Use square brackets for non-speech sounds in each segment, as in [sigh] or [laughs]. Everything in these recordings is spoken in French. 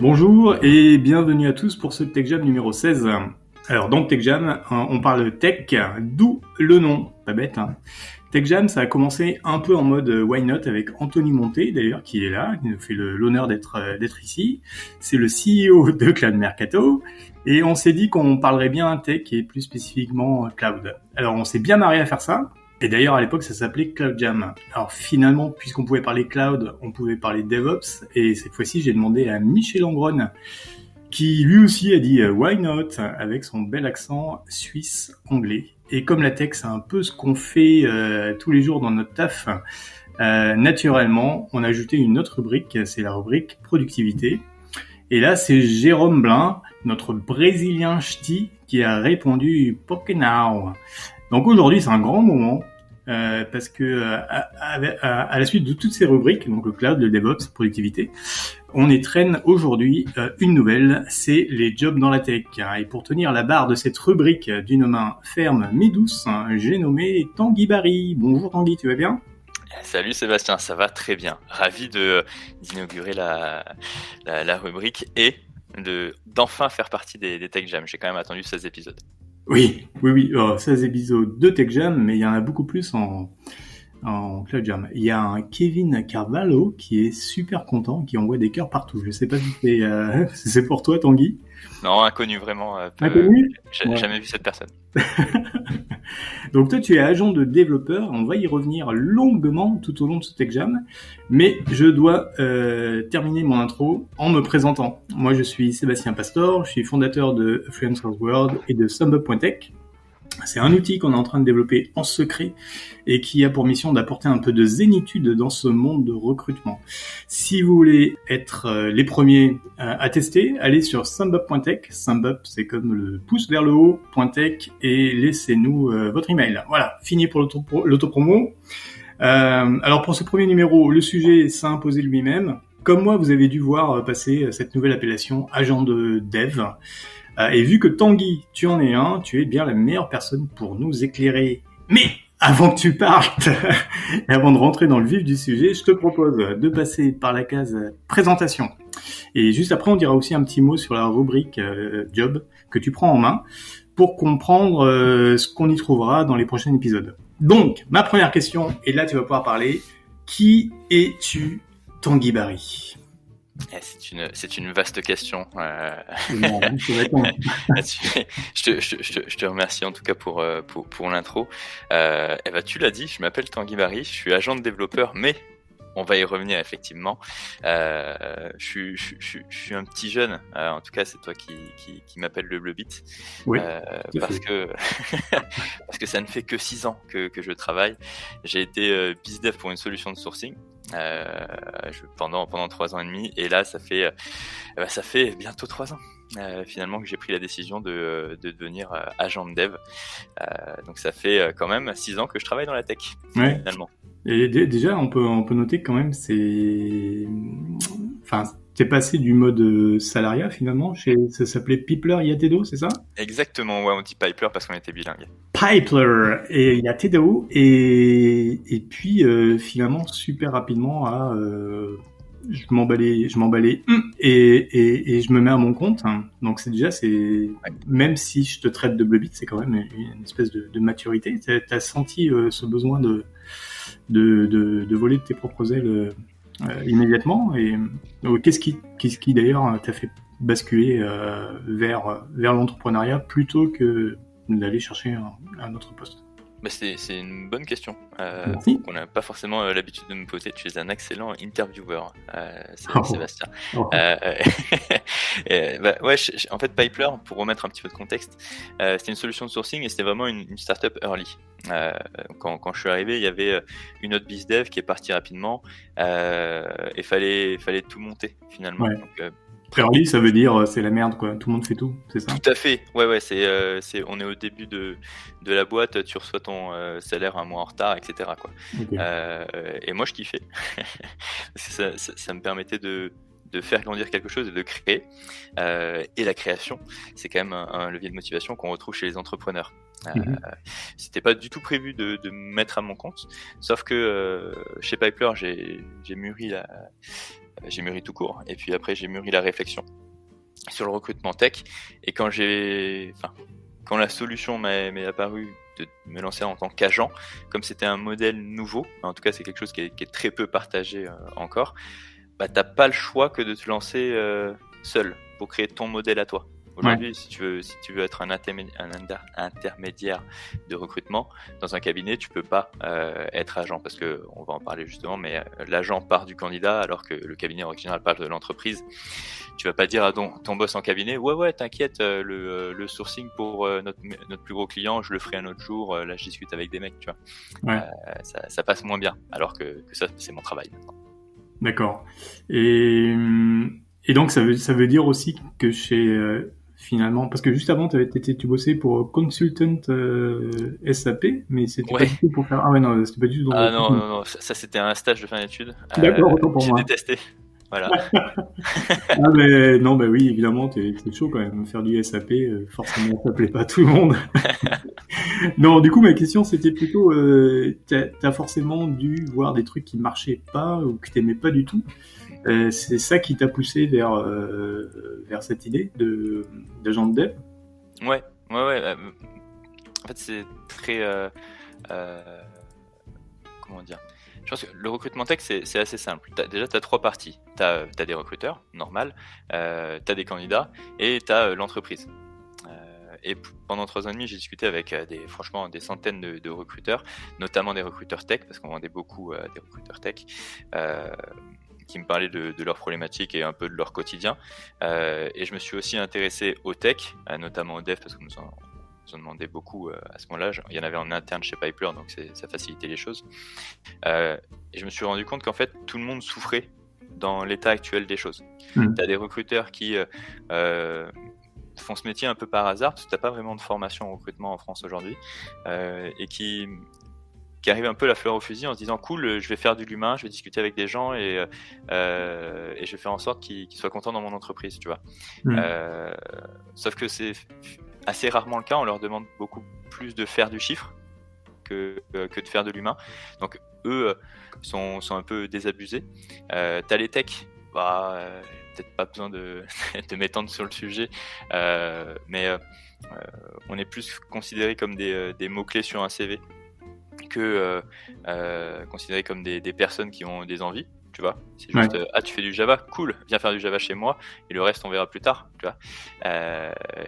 Bonjour et bienvenue à tous pour ce Tech Jam numéro 16. Alors dans Tech Jam, on parle tech, d'où le nom, pas bête. Hein. Tech Jam, ça a commencé un peu en mode why not avec Anthony Monté d'ailleurs qui est là, qui nous fait l'honneur d'être d'être ici. C'est le CEO de Cloud Mercato et on s'est dit qu'on parlerait bien tech et plus spécifiquement cloud. Alors on s'est bien marré à faire ça. Et d'ailleurs, à l'époque, ça s'appelait Cloud Jam. Alors finalement, puisqu'on pouvait parler cloud, on pouvait parler DevOps. Et cette fois-ci, j'ai demandé à Michel Angron, qui lui aussi a dit euh, Why not avec son bel accent suisse-anglais. Et comme la tech, c'est un peu ce qu'on fait euh, tous les jours dans notre taf, euh, naturellement, on a ajouté une autre rubrique, c'est la rubrique productivité. Et là, c'est Jérôme Blin, notre brésilien ch'ti, qui a répondu Pokénow. Donc aujourd'hui, c'est un grand moment euh, parce que euh, à, la suite de toutes ces rubriques, donc le cloud, le DevOps, productivité, on étraîne aujourd'hui euh, une nouvelle, c'est les jobs dans la tech. Et pour tenir la barre de cette rubrique d'une main ferme mais douce, j'ai nommé Tanguy Barry. Bonjour Tanguy, tu vas bien? Salut Sébastien, ça va très bien. Ravi de d'inaugurer la, la, rubrique et de d'enfin faire partie des, des Tech Jam. J'ai quand même attendu 16 épisodes. Oui, oui, oui. 16 épisodes de Tech Jam, mais il y en a beaucoup plus en, en Cloud Jam. Il y a un Kevin Carvalho qui est super content, qui envoie des cœurs partout. Je sais pas si c'est euh, [laughs] pour toi, Tanguy. Non, inconnu vraiment. Euh, inconnu? J'ai jamais vu cette personne. [laughs] Donc toi, tu es agent de développeur. On va y revenir longuement tout au long de ce Tech Jam. Mais je dois euh, terminer mon intro en me présentant. Moi, je suis Sébastien Pastor. Je suis fondateur de Freelancers World et de SumUp.tech. C'est un outil qu'on est en train de développer en secret et qui a pour mission d'apporter un peu de zénitude dans ce monde de recrutement. Si vous voulez être euh, les premiers à tester, allez sur sumbup.tech. Sumbup, c'est comme le pouce vers le haut, .tech et laissez-nous euh, votre email. Voilà, fini pour l'autopromo. Euh, alors pour ce premier numéro, le sujet s'est imposé lui-même. Comme moi, vous avez dû voir passer cette nouvelle appellation agent de dev. Euh, et vu que Tanguy, tu en es un, tu es bien la meilleure personne pour nous éclairer. Mais avant que tu partes, et [laughs] avant de rentrer dans le vif du sujet, je te propose de passer par la case présentation. Et juste après, on dira aussi un petit mot sur la rubrique euh, job que tu prends en main pour comprendre euh, ce qu'on y trouvera dans les prochains épisodes. Donc, ma première question, et là tu vas pouvoir parler, qui es-tu, Tanguy Barry? C'est une, c'est une vaste question. Euh... je, [laughs] te, je, te, je, te, remercie en tout cas pour, euh, pour, pour l'intro. Euh, eh ben, tu l'as dit, je m'appelle Tanguy Barry, je suis agent de développeur, mais on va y revenir effectivement. Euh, je, je, je, je, suis un petit jeune, euh, en tout cas c'est toi qui, qui, qui m'appelle le Bleu Beat, oui, euh, parce que [laughs] parce que ça ne fait que six ans que, que je travaille. J'ai été bizdev pour une solution de sourcing euh, pendant pendant trois ans et demi, et là ça fait euh, bah, ça fait bientôt trois ans. Euh, finalement que j'ai pris la décision de, de devenir agent de dev. Donc ça fait quand même six ans que je travaille dans la tech ouais. finalement. Et déjà, on peut, on peut noter quand même, c'est, enfin, t'es passé du mode salariat finalement. Chez, ça s'appelait Pipler Yatedo, c'est ça? Exactement. Ouais, on dit Pipler parce qu'on était bilingue. Pipler et Yatedo et et puis euh, finalement super rapidement à euh, je m'emballais, je m'emballais et, et, et je me mets à mon compte. Donc c'est déjà, c'est même si je te traite de bleu c'est quand même une, espèce de, de maturité. T'as as senti euh, ce besoin de de, de, de voler de tes propres ailes euh, immédiatement. Et euh, qu'est-ce qui, qu'est-ce qui d'ailleurs t'a fait basculer euh, vers vers l'entrepreneuriat plutôt que d'aller chercher un autre poste? Bah c'est, une bonne question euh, qu'on n'a pas forcément euh, l'habitude de me poser. Tu es un excellent intervieweur, euh, oh. Sébastien. Oh. Euh, [laughs] et, bah, ouais, je, en fait, Pipler, pour remettre un petit peu de contexte, euh, c'était une solution de sourcing et c'était vraiment une, une startup early. quand, quand je suis arrivé, il y avait une autre bizdev qui est partie rapidement et fallait fallait tout monter finalement. Ouais. Donc, Early, ça veut dire euh, c'est la merde, quoi. Tout le monde fait tout, c'est ça Tout à fait. Ouais, ouais. C'est, euh, c'est, on est au début de, de la boîte. Tu reçois ton euh, salaire un mois en retard, etc. Quoi. Okay. Euh, et moi, je kiffais. [laughs] ça, ça, ça, me permettait de, de faire grandir quelque chose et de créer. Euh, et la création, c'est quand même un, un, levier de motivation qu'on retrouve chez les entrepreneurs. Euh, c'était pas du tout prévu de, de me mettre à mon compte, sauf que chez Pipler, j'ai, j'ai mûri la j'ai mûri tout court. Et puis après, j'ai mûri la réflexion sur le recrutement tech. Et quand j'ai, enfin, quand la solution m'est apparue de me lancer en tant qu'agent, comme c'était un modèle nouveau, en tout cas c'est quelque chose qui est, très peu partagé euh, encore, bah t'as pas le choix que de te lancer euh, seul pour créer ton modèle à toi. Aujourd'hui, si tu veux, si tu veux être un, intermédiaire de recrutement dans un cabinet, tu peux pas euh, être agent parce que on va en parler justement, mais euh, l'agent part du candidat alors que le cabinet original parle de l'entreprise. Tu vas pas dire à ton, ton boss en cabinet, ouais ouais, t'inquiète, euh, le, le, sourcing pour notre, notre plus gros client, je le ferai un autre jour. là, je discute avec des mecs, tu vois. Ouais. Ça, ça, passe moins bien, alors que, que ça, c'est mon travail maintenant. D'accord. Et, et donc ça veut, ça veut dire aussi que chez finalement Parce que juste avant, tu, avais, tu bossais pour Consultant euh, SAP, mais c'était pas du tout pour faire. Ah ouais, non, c'était pas du tout dans Ah non, non, non, ça, c'était un stage de fin d'études. D'accord, autant pour moi. J'ai détesté. Voilà. [laughs] ah mais non, bah oui, évidemment, t'es chaud quand même. Faire du SAP, euh, forcément, ça plaît pas à tout le monde. [laughs] non, du coup, ma question, c'était plutôt, euh, t'as as forcément dû voir des trucs qui marchaient pas ou que t'aimais pas du tout. Euh, c'est ça qui t'a poussé vers, euh, vers cette idée de d'agent de dev? Ouais, ouais, ouais. Euh, en fait, c'est très. comment dire? Je pense que le recrutement tech, c'est assez simple. déjà, tu as trois parties. Tu as, des recruteurs, normal, tu as des candidats et tu as l'entreprise. et pendant trois ans et demi, j'ai discuté avec des, franchement des centaines de, recruteurs, notamment des recruteurs tech, parce qu'on vendait beaucoup des recruteurs tech qui me parlaient de, leurs problématiques et un peu de leur quotidien. Euh, et je me suis aussi intéressé aux tech, euh, notamment aux dev, parce que nous en, demandait beaucoup euh, à ce moment-là. Il y en avait en interne chez Piper, donc ça facilitait les choses. et je me suis rendu compte qu'en fait, tout le monde souffrait dans l'état actuel des choses. Mmh. Tu as des recruteurs qui font ce métier un peu par hasard, parce que tu n'as pas vraiment de formation en recrutement en France aujourd'hui, et qui qui arrive un peu la fleur au fusil en se disant cool, je vais faire du l'humain, je vais discuter avec des gens et, euh, et je vais faire en sorte qu'ils soient contents dans mon entreprise, tu vois. Hmm. Euh, sauf que c'est assez rarement le cas, on leur demande beaucoup plus de faire du chiffre que, que de faire de l'humain. Donc eux sont, sont, un peu désabusés. Euh, T'as les techs, bah, peut-être pas besoin de, [laughs] de m'étendre sur le sujet, euh, mais euh, on est plus considéré comme des, des mots-clés sur un CV que euh, euh, considérés comme des, personnes qui ont des envies. Tu vois, c'est juste euh, ah tu fais du Java, cool, viens faire du Java chez moi et le reste on verra plus tard. Tu vois.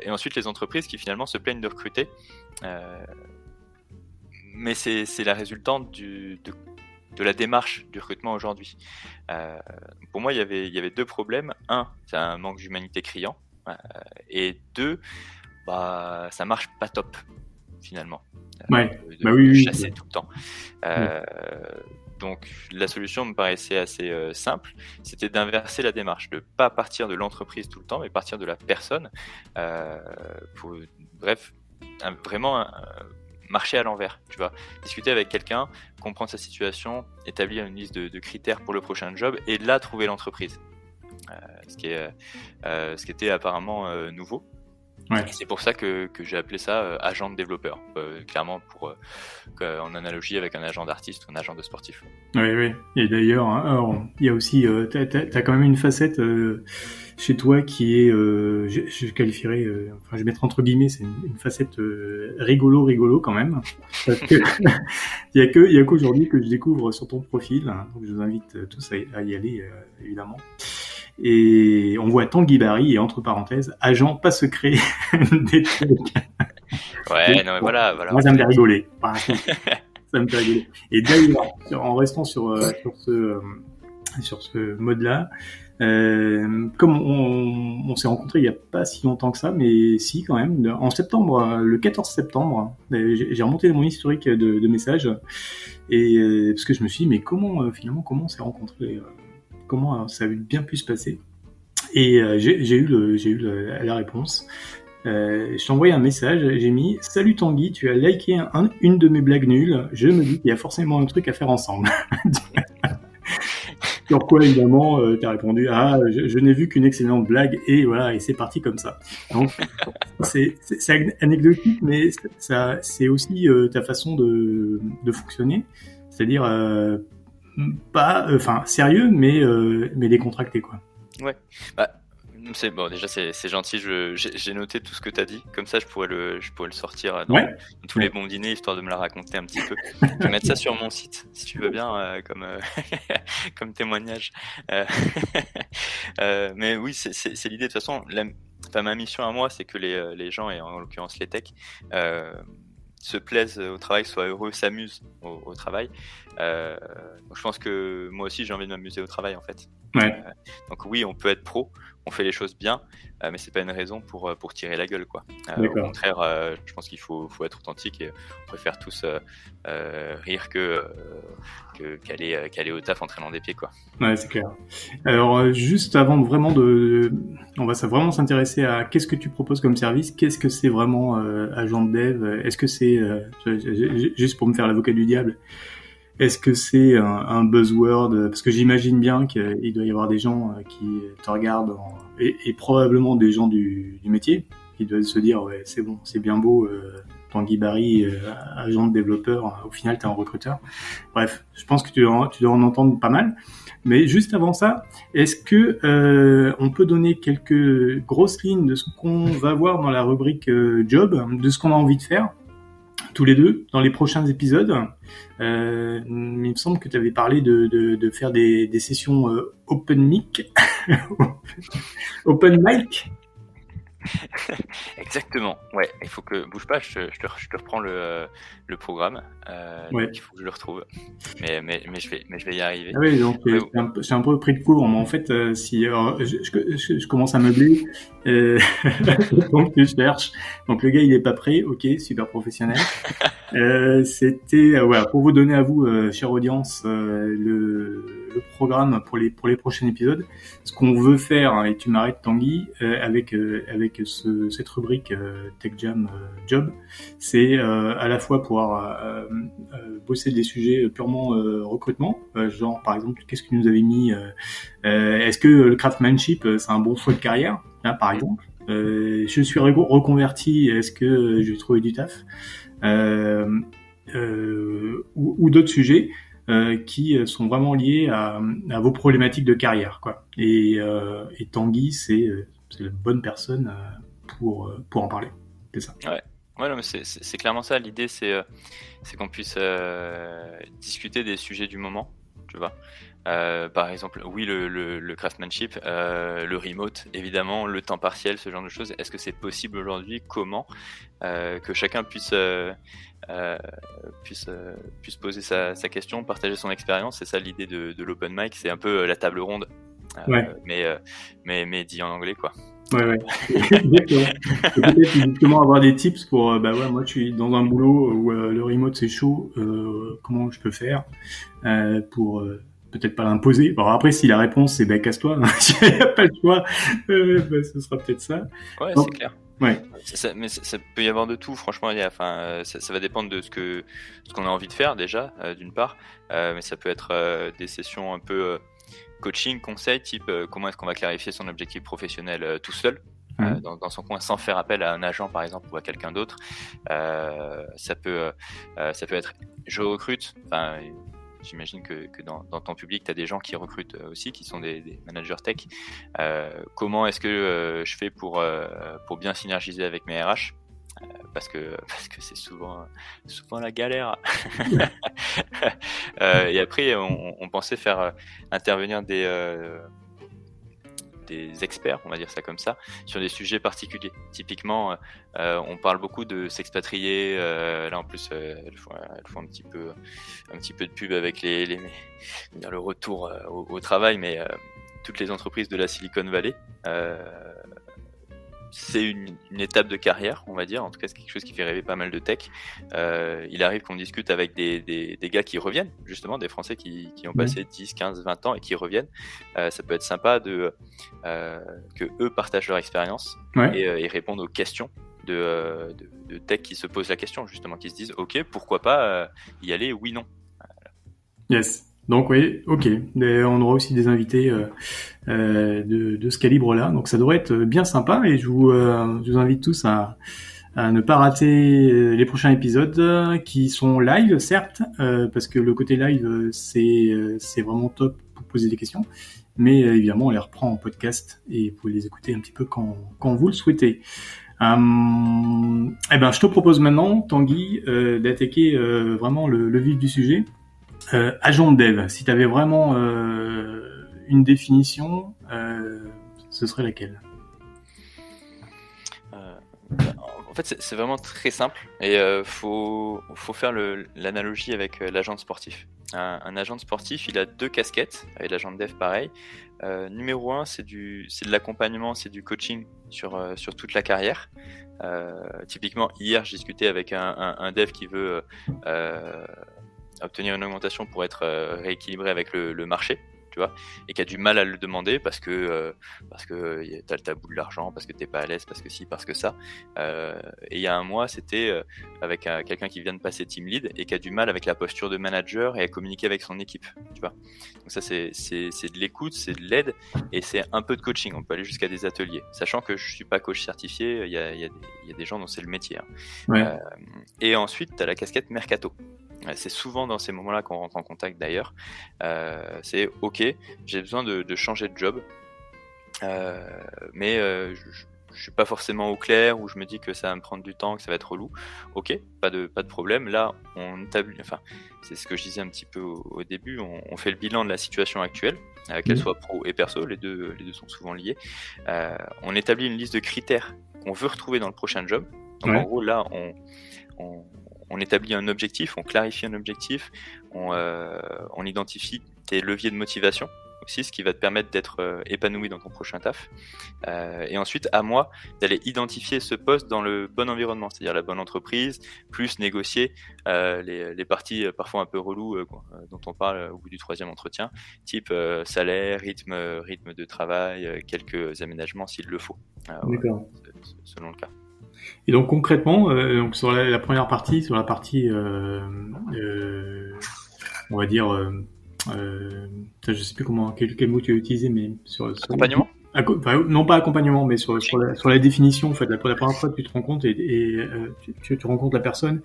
et ensuite les entreprises qui finalement se plaignent de recruter, mais c'est la résultante du, de, de la démarche du recrutement aujourd'hui. pour moi, il y avait, il y avait deux problèmes. Un, c'est un manque d'humanité criant. et deux, bah, ça marche pas top, finalement. Ouais. de, bah oui, chasser tout le temps. Euh, donc la solution me paraissait assez euh, simple, c'était d'inverser la démarche, de pas partir de l'entreprise tout le temps, mais partir de la personne. Euh, pour, bref, vraiment marcher à l'envers, tu vois. Discuter avec quelqu'un, comprendre sa situation, établir une liste de, de, critères pour le prochain job, et là trouver l'entreprise. ce, qui est, ce qui était apparemment nouveau. C'est pour ça que, que j'ai appelé ça euh, agent de développeur, euh, clairement pour euh, en analogie avec un agent d'artiste ou un agent de sportif. Oui, oui. Et d'ailleurs, hein, il y a aussi, tu as, quand même une facette chez toi qui est, je, je, qualifierais, enfin, je vais mettre entre guillemets, c'est une, facette rigolo, rigolo quand même, parce que [laughs] il y a que, il y a qu'aujourd'hui que je découvre sur ton profil, hein, donc je vous invite tous à, à y aller évidemment. Et on voit Tanguy Barry et entre parenthèses, agent pas secret [laughs] des trucs. Ouais, non mais voilà, voilà. Moi, ça me fait rigoler. [laughs] ça me fait rigoler. Et d'ailleurs, en restant sur, euh, sur ce, euh, sur ce mode-là, euh, comme on, on s'est rencontrés il n'y a pas si longtemps que ça, mais si quand même, en septembre, le 14 septembre, j'ai remonté mon historique de, de messages et parce que je me suis dit mais comment finalement comment on s'est rencontrés comment ça a bien pu se passer. Et euh, j'ai eu, la réponse. Euh, je t'ai envoyé un message, j'ai mis Salut Tanguy, tu as liké une de mes blagues nulles, je me dis qu'il y a forcément un truc à faire ensemble. [laughs] Sur quoi évidemment euh, tu as répondu Ah, je, n'ai vu qu'une excellente blague et voilà, et c'est parti comme ça. Donc [laughs] c'est anecdotique, mais ça c'est aussi ta façon de, de fonctionner. C'est-à-dire pas, enfin sérieux, mais mais décontracté quoi. Ouais. Bah, c'est bon, déjà c'est gentil. J'ai noté tout ce que tu as dit. Comme ça, je pourrais le, je pourrais le sortir dans, tous les bons dîners histoire de me la raconter un petit peu. je vais mettre ça sur mon site si tu veux bien, euh, comme euh, [laughs] comme témoignage. Euh, [laughs] mais oui, c'est l'idée. De toute façon, la, ma mission à moi, c'est que les, les gens et en l'occurrence les techs se plaisent au travail, soient heureux, s'amusent au, travail. donc je pense que moi aussi j'ai envie de m'amuser au travail en fait. Donc oui, on peut être pro, on fait les choses bien, euh, mais c'est pas une raison pour, euh, pour tirer la gueule. Quoi. Euh, au contraire, je pense qu'il faut, faut, être authentique et on préfère tous rire que qu'aller qu'aller au taf en traînant des pieds. Quoi. Ouais, c'est clair. Alors, juste avant vraiment de. On va vraiment s'intéresser à qu'est-ce que tu proposes comme service, qu'est-ce que c'est vraiment agent de dev, est-ce que c'est. juste pour me faire l'avocat du diable. Est-ce que c'est un, buzzword? Parce que j'imagine bien qu'il doit y avoir des gens euh, qui te regardent, et, probablement des gens du, métier, qui doivent se dire ouais c'est bon, c'est bien beau, euh, Tanguy Barry, euh, agent de développeur, au final tu es un recruteur. Bref, je pense que tu dois, en entendre pas mal. Mais juste avant ça, est-ce que euh, on peut donner quelques grosses lignes de ce qu'on va voir dans la rubrique job, de ce qu'on a envie de faire? Tous les deux dans les prochains épisodes. Euh, il me semble que tu avais parlé de, faire des, des sessions euh, open mic, [laughs] open mic? [laughs] Exactement. Ouais, il faut que bouge pas. Je, je, te, je te, reprends le, le programme. Euh, Il faut que je le retrouve. Mais, mais, mais, je vais, mais je vais y arriver. Ah oui, donc c'est un, peu pris de court. Mais en fait, euh, si je, je, je, commence à meubler, euh, [laughs] donc je cherche. Donc le gars, il est pas prêt. Ok, super professionnel. [laughs] euh, C'était euh, voilà pour vous donner à vous, euh, chère audience, le, le, programme pour les prochains épisodes. Ce qu'on veut faire, hein, et tu m'arrêtes Tanguy, avec avec ce, cette rubrique Tech Jam Job, c'est à la fois pouvoir euh, bosser des sujets purement euh, recrutement, euh, genre par exemple qu'est-ce que nous avez mis, est-ce que le craftsmanship c'est un bon choix de carrière, par exemple? je suis reconverti, est-ce que j'ai trouvé du taf? Ou d'autres sujets qui sont vraiment liés à, vos problématiques de carrière. Quoi. Et, et Tanguy, c'est la bonne personne pour, pour en parler. C'est ça. Ouais. Ouais, c'est clairement ça. L'idée, c'est euh, qu'on puisse euh, discuter des sujets du moment, tu vois. Euh, par exemple, oui, le, le, le craftsmanship, euh, le remote, évidemment, le temps partiel, ce genre de choses. Est-ce que c'est possible aujourd'hui? Comment? Euh, Que chacun puisse puisse puisse poser sa, sa, question, partager son expérience. C'est ça l'idée de, de l'open mic. C'est un peu la table ronde, ouais. mais mais mais dit en anglais, quoi. Ouais, ouais. [laughs] Peut-être justement avoir des tips pour, bah ouais, moi je suis dans un boulot où le remote c'est chaud, comment je peux faire pour peut-être pas l'imposer. Bon après si la réponse c'est bah casse-toi, [laughs] il n'y a pas le choix, bah, ce sera peut-être ça. Ouais, c'est clair. Ouais. Ça, mais ça, peut y avoir de tout, franchement. Il y a, enfin, ça, ça, va dépendre de ce que ce qu'on a envie de faire déjà, d'une part, mais ça peut être des sessions un peu coaching, conseil, type euh, comment est-ce qu'on va clarifier son objectif professionnel euh, tout seul. Euh, dans, son coin sans faire appel à un agent par exemple ou à quelqu'un d'autre ça peut ça peut être je recrute enfin j'imagine que, que dans, dans, ton public tu as des gens qui recrutent aussi qui sont des, des managers tech comment est-ce que je fais pour pour bien synergiser avec mes RH parce que [laughs] parce que c'est souvent souvent la galère. [laughs] [laughs] euh, et après, on, on, pensait faire euh, intervenir des euh, des experts, on va dire ça comme ça, sur des sujets particuliers. Typiquement, euh, on parle beaucoup de s'expatrier. Euh, là, en plus, euh, elles font, un petit peu de pub avec le retour au, travail, mais toutes les entreprises de la Silicon Valley c'est une, une, étape de carrière, on va dire. En tout cas, c'est quelque chose qui fait rêver pas mal de tech. Euh, il arrive qu'on discute avec des, des, des, gars qui reviennent, justement, des Français qui, qui ont passé 10, 15, 20 ans et qui reviennent. Euh, ça peut être sympa de euh, que eux partagent leur expérience ouais. et, et, répondent aux questions de, de, de, tech qui se posent la question, justement, qui se disent, OK, pourquoi pas y aller, oui, non. Yes. Donc oui, ok. on aura aussi des invités euh, euh, de, ce calibre-là. Donc ça devrait être bien sympa et je vous, euh, invite tous à, ne pas rater les prochains épisodes qui sont live, certes, parce que le côté live, c'est vraiment top pour poser des questions. Mais évidemment, on les reprend en podcast et vous pouvez les écouter un petit peu quand, quand vous le souhaitez. Euh, eh ben, je te propose maintenant, Tanguy, euh, d'attaquer euh, vraiment le, le, vif du sujet. Euh, agent de dev, si tu avais vraiment euh, une définition, ce serait laquelle? En fait, c'est vraiment très simple et il faut, faut faire l'analogie avec l'agent sportif. Un, agent sportif, il a deux casquettes, et l'agent de dev pareil. Euh, numéro un, c'est de l'accompagnement, c'est du coaching sur euh, sur toute la carrière. Euh, typiquement, hier, j'ai discuté avec un, un, un, dev qui veut euh, obtenir une augmentation pour être rééquilibré avec le, le marché tu vois, et qui a du mal à le demander parce que euh, parce que t'as le tabou de l'argent, parce que t'es pas à l'aise, parce que si, parce que ça. Euh, et il y a un mois, c'était euh, avec quelqu'un qui vient de passer team lead et qui a du mal avec la posture de manager et à communiquer avec son équipe, tu vois. Donc ça, c'est c'est c'est de l'écoute, c'est de l'aide et c'est un peu de coaching. On peut aller jusqu'à des ateliers, sachant que je suis pas coach certifié. Il y a il y a y a des gens dont c'est le métier. Hein. Ouais. Euh, et ensuite, t'as la casquette mercato. C'est souvent dans ces moments-là qu'on rentre en contact d'ailleurs. Euh, c'est ok, j'ai besoin de, de, changer de job, euh, mais euh, je, je, suis pas forcément au clair ou je me dis que ça va me prendre du temps, que ça va être relou. Ok, pas de pas de problème. Là, on établit, enfin, c'est ce que je disais un petit peu au, au début. On, on, fait le bilan de la situation actuelle, qu'elle mmh. soit pro et perso, les deux les deux sont souvent liés. On établit une liste de critères qu'on veut retrouver dans le prochain job. Donc ouais. en gros là, on, on on établit un objectif, on clarifie un objectif, on, euh, on, identifie tes leviers de motivation aussi, ce qui va te permettre d'être euh, épanoui dans ton prochain taf. Euh, et ensuite, à moi d'aller identifier ce poste dans le bon environnement, c'est-à-dire la bonne entreprise, plus négocier euh, les, les, parties parfois un peu reloues dont on parle au bout du troisième entretien, type salaire, rythme, rythme de travail, quelques aménagements s'il le faut, selon le cas. Et donc concrètement, euh, donc sur la, la, première partie, sur la partie, euh, euh, on va dire, euh, je sais plus comment quel, quel, mot tu as utilisé, mais sur, sur accompagnement. Enfin, non pas accompagnement, mais sur, sur, la, sur la définition, en fait, la, la première fois que tu te rends compte et, et tu, tu, rencontres la personne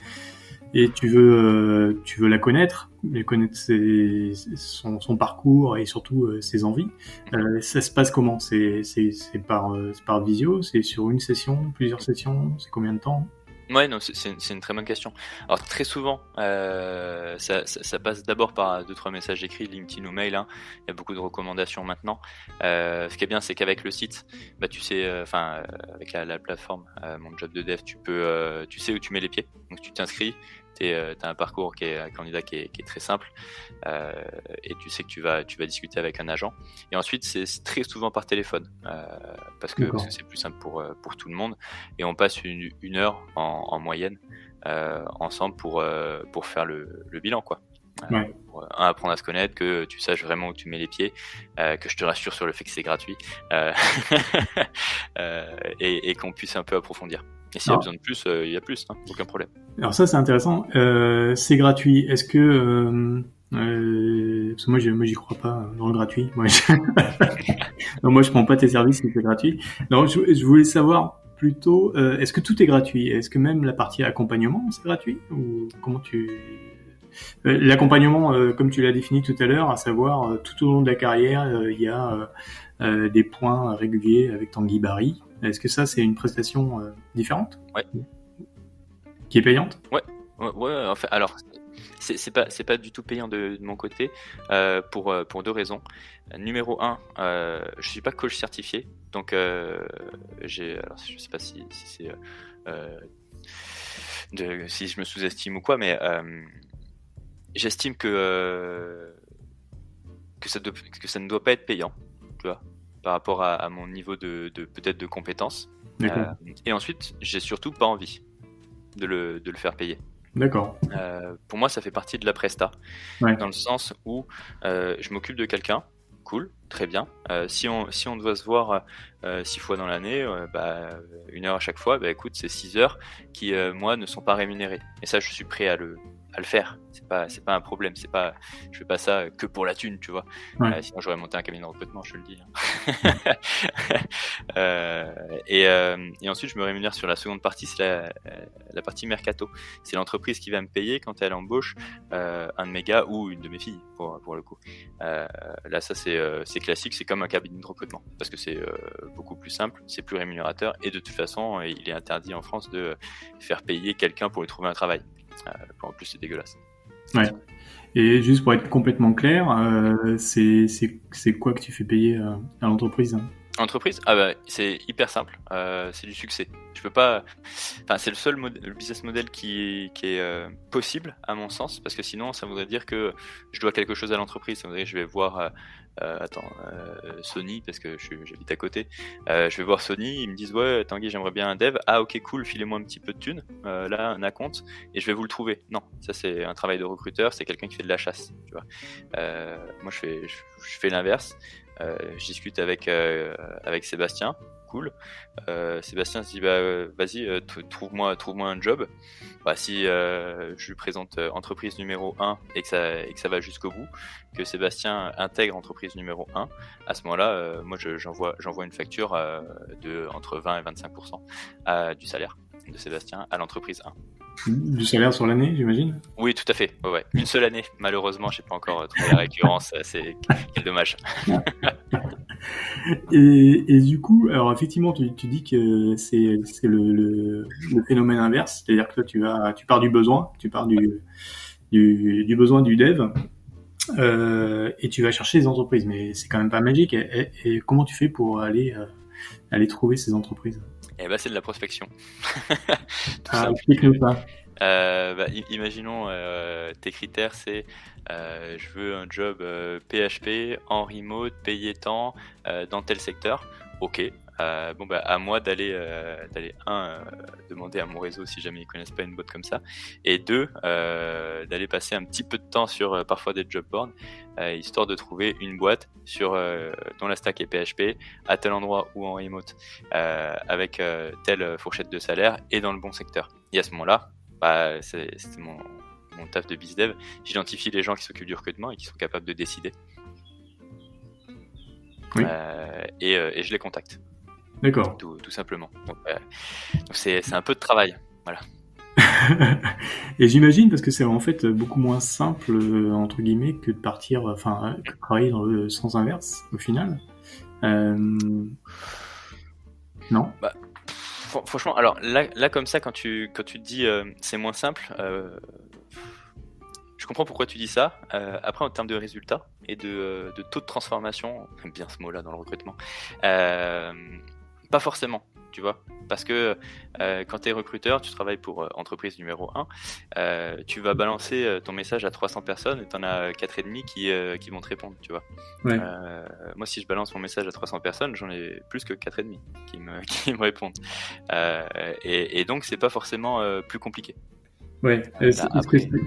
et tu veux tu veux la connaître, mais connaître son, parcours et surtout euh, ses envies. Euh, ça se passe comment? C'est c'est par euh, visio, c'est sur une session, plusieurs sessions, c'est combien de temps? Ouais, non, c'est une, très bonne question. Alors très souvent, euh, ça, passe d'abord par deux trois messages écrits, LinkedIn ou mail. Hein. Il y a beaucoup de recommandations maintenant. Euh, ce qui est bien, c'est qu'avec le site, bah tu sais, enfin euh, avec la, la plateforme, mon job de dev, tu peux, tu sais où tu mets les pieds. Donc tu t'inscris, tu as un parcours qui est un candidat qui est, qui est très simple euh, et tu sais que tu vas tu vas discuter avec un agent et ensuite c'est très souvent par téléphone euh, parce que c'est plus simple pour euh, pour tout le monde et on passe une, une heure en, en moyenne euh, ensemble pour euh, pour faire le, le bilan quoi Ouais. Pour, un, apprendre à se connaître, que tu saches vraiment où tu mets les pieds, euh, que je te rassure sur le fait que c'est gratuit euh, [laughs] et, et qu'on puisse un peu approfondir. Et s'il y a besoin de plus, il euh, y a plus, hein, aucun problème. Alors ça, c'est intéressant. Euh, c'est gratuit. Est-ce que... Euh, euh, parce que moi, moi, j'y crois pas dans le gratuit. Moi, je... [laughs] non, moi, je prends pas tes services si c'est gratuit. Non, je, je, voulais savoir plutôt, euh, est-ce que tout est gratuit? Est-ce que même la partie accompagnement, c'est gratuit? Ou comment tu... Euh, l'accompagnement, comme tu l'as défini tout à l'heure, à savoir, tout au long de la carrière, il y a des points réguliers avec Tanguy Barry. Est-ce que ça, c'est une prestation euh, différente Ouais. Qui est payante Ouais. Ouais, ouais, en fait, alors, c'est pas, pas du tout payant de, de mon côté euh, pour, pour deux raisons. Numéro un, euh, je suis pas coach certifié, donc euh, j'ai, alors je sais pas si, si c'est, euh, si je me sous-estime ou quoi, mais euh, j'estime que que ça, doit, que ça ne doit pas être payant, tu vois par rapport à, à mon niveau de, de peut-être de compétences. Euh, et ensuite, j'ai surtout pas envie de le, de le faire payer. D'accord. Euh, pour moi, ça fait partie de la presta, ouais. dans le sens où euh, je m'occupe de quelqu'un, cool, très bien. Si on si on doit se voir six fois dans l'année, bah, une heure à chaque fois, bah écoute, c'est six heures qui moi ne sont pas rémunérées. Et ça, je suis prêt à le le faire. C'est pas, c'est pas un problème. C'est pas, je fais pas ça que pour la thune, tu vois. Euh, sinon, j'aurais monté un cabinet de recrutement, je te le dis. Hein. [laughs] euh, et, euh, et, ensuite, je me rémunère sur la seconde partie, c'est la, la, partie mercato. C'est l'entreprise qui va me payer quand elle embauche un de mes gars ou une de mes filles, pour, pour le coup. Là, ça, c'est, c'est classique. C'est comme un cabinet de recrutement parce que c'est beaucoup plus simple, c'est plus rémunérateur et de toute façon, il est interdit en France de faire payer quelqu'un pour lui trouver un travail. En plus, c'est dégueulasse. Ouais. Et juste pour être complètement clair, euh, c'est quoi que tu fais payer euh, à l'entreprise Entreprise? Ah bah, c'est hyper simple, euh, c'est du succès. Je peux pas. Enfin, c'est le seul le business model qui, qui est euh, possible à mon sens, parce que sinon, ça voudrait dire que je dois quelque chose à l'entreprise. Ça voudrait dire que je vais voir. Euh, euh attends, Sony, parce que j'habite à côté. je vais voir Sony, ils me disent ouais, Tanguy, j'aimerais bien un dev. Ah ok, cool, filez-moi un petit peu de thunes. là, un compte et je vais vous le trouver. Non, ça c'est un travail de recruteur, c'est quelqu'un qui fait de la chasse. Moi, je fais l'inverse. Euh, je discute avec, euh, avec Sébastien, cool. Euh, Sébastien se dit bah vas-y trouve-moi trouve-moi un job. Bah, si je lui présente entreprise numéro 1 et que ça et que ça va jusqu'au bout, que Sébastien intègre entreprise numéro 1, à ce moment-là, moi j'envoie j'envoie une facture de entre 20 et 25% du salaire de Sébastien à l'entreprise 1. Du salaire sur l'année, j'imagine Oui, tout à fait. Ouais, Une seule année. Malheureusement, j'ai pas encore trouvé la récurrence. C'est [laughs] quel dommage. et, et, du coup, alors effectivement, tu, tu dis que c'est le, le, le, phénomène inverse, c'est-à-dire que toi, tu vas, tu pars du besoin, tu pars du, du, du besoin du dev. Euh, et tu vas chercher des entreprises, mais c'est quand même pas magique. Et, comment tu fais pour aller, euh, aller trouver ces entreprises? Eh ben, c'est de la prospection. [laughs] ah, euh, bah, imaginons euh, tes critères, c'est euh, je veux un job PHP en remote, payé tant, dans tel secteur. Ok. Bon bah à moi d'aller d'aller un demander à mon réseau si jamais ils connaissent pas une boîte comme ça et deux d'aller passer un petit peu de temps sur parfois des job boards histoire de trouver une boîte sur dont la stack est PHP à tel endroit ou en remote avec telle fourchette de salaire et dans le bon secteur. Et à ce moment-là, bah, c'est mon, mon taf de bizdev, j'identifie les gens qui s'occupent du recrutement et qui sont capables de décider. Euh, et, euh, et, je les contacte. D'accord. Tout, tout, simplement. Donc, euh, c'est un peu de travail. Voilà. [laughs] et j'imagine parce que c'est en fait beaucoup moins simple entre guillemets que de partir, enfin, travailler dans le sens inverse au final. Non? Bah, franchement, alors là, là comme ça, quand tu quand tu te dis c'est moins simple, je comprends pourquoi tu dis ça. Euh, après, en termes de résultats et de, euh, de taux de transformation, j'aime bien ce mot-là dans le recrutement, euh, pas forcément, tu vois. Parce que euh, quand tu es recruteur, tu travailles pour euh, entreprise numéro 1, tu vas balancer ton message à 300 personnes et tu en as 4,5 qui, qui vont te répondre, tu vois. Ouais. moi, si je balance mon message à 300 personnes, j'en ai plus que 4,5 qui me, [laughs] qui me répondent. Et, et, donc, c'est pas forcément plus compliqué. Ouais,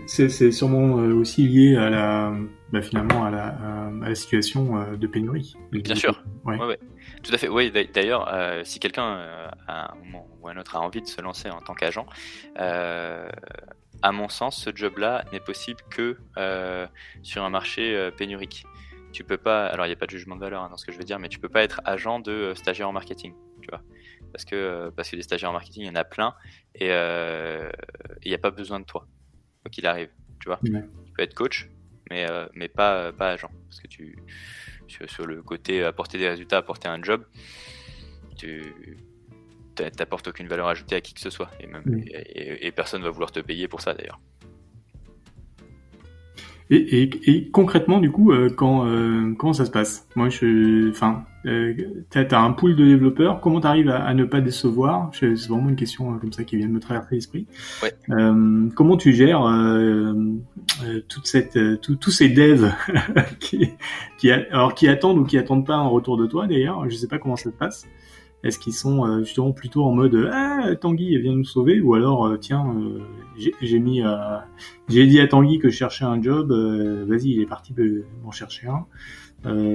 c'est sûrement euh, aussi lié à la, bah, finalement à la, à la situation euh, de pénurie. Bien sûr. Ouais. Ouais, Tout à fait. Oui, d'ailleurs, euh, si quelqu'un à un moment ou à un autre a envie de se lancer en tant qu'agent, à mon sens, ce job-là n'est possible que sur un marché pénurique. Tu peux pas, alors il n'y a pas de jugement de valeur hein, dans ce que je veux dire, mais tu peux pas être agent de stagiaire en marketing, tu vois parce que parce que des stagiaires en marketing, il y en a plein et euh, il n'y a pas besoin de toi quoi qu'il arrive, tu vois. Tu peux être coach, mais euh, mais pas pas agent parce que tu sur, le côté apporter des résultats, apporter un job, tu t'apportes aucune valeur ajoutée à qui que ce soit et même et, et personne va vouloir te payer pour ça d'ailleurs. Et, et, et, concrètement, du coup, euh, quand euh, comment ça se passe? Moi, je, enfin, euh, t'as as un pool de développeurs. Comment t'arrives à, à ne pas décevoir? C'est vraiment une question euh, comme ça qui vient de me traverser l'esprit. Ouais. comment tu gères toute cette, tous ces devs [laughs] qui, qui, alors qui attendent ou qui attendent pas un retour de toi d'ailleurs? Je sais pas comment ça se passe. Est-ce qu'ils sont euh, justement plutôt en mode ah Tanguy vient nous sauver ou alors euh, tiens euh, j'ai dit à Tanguy que je cherchais un job. Vas-y, il est parti m'en chercher un.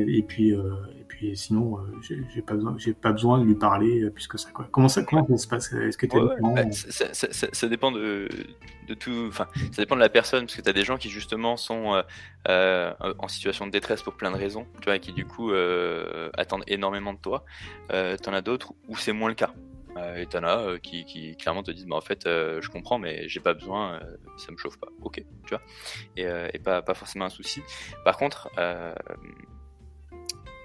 et puis puis sinon, euh, j'ai pas besoin, j'ai pas besoin de lui parler euh, puisque ça quoi. Comment ça, comment ça se passe? Est-ce que bah, ça, dépend de, de tout. Enfin, ça dépend de la personne parce que tu as des gens qui justement sont euh, en situation de détresse pour plein de raisons, tu vois, et qui du coup attendent énormément de toi. T'en as d'autres où c'est moins le cas. et t'en as qui, qui, clairement te disent bah, en fait je comprends mais j'ai pas besoin ça me chauffe pas ok tu vois et, et pas, pas forcément un souci par contre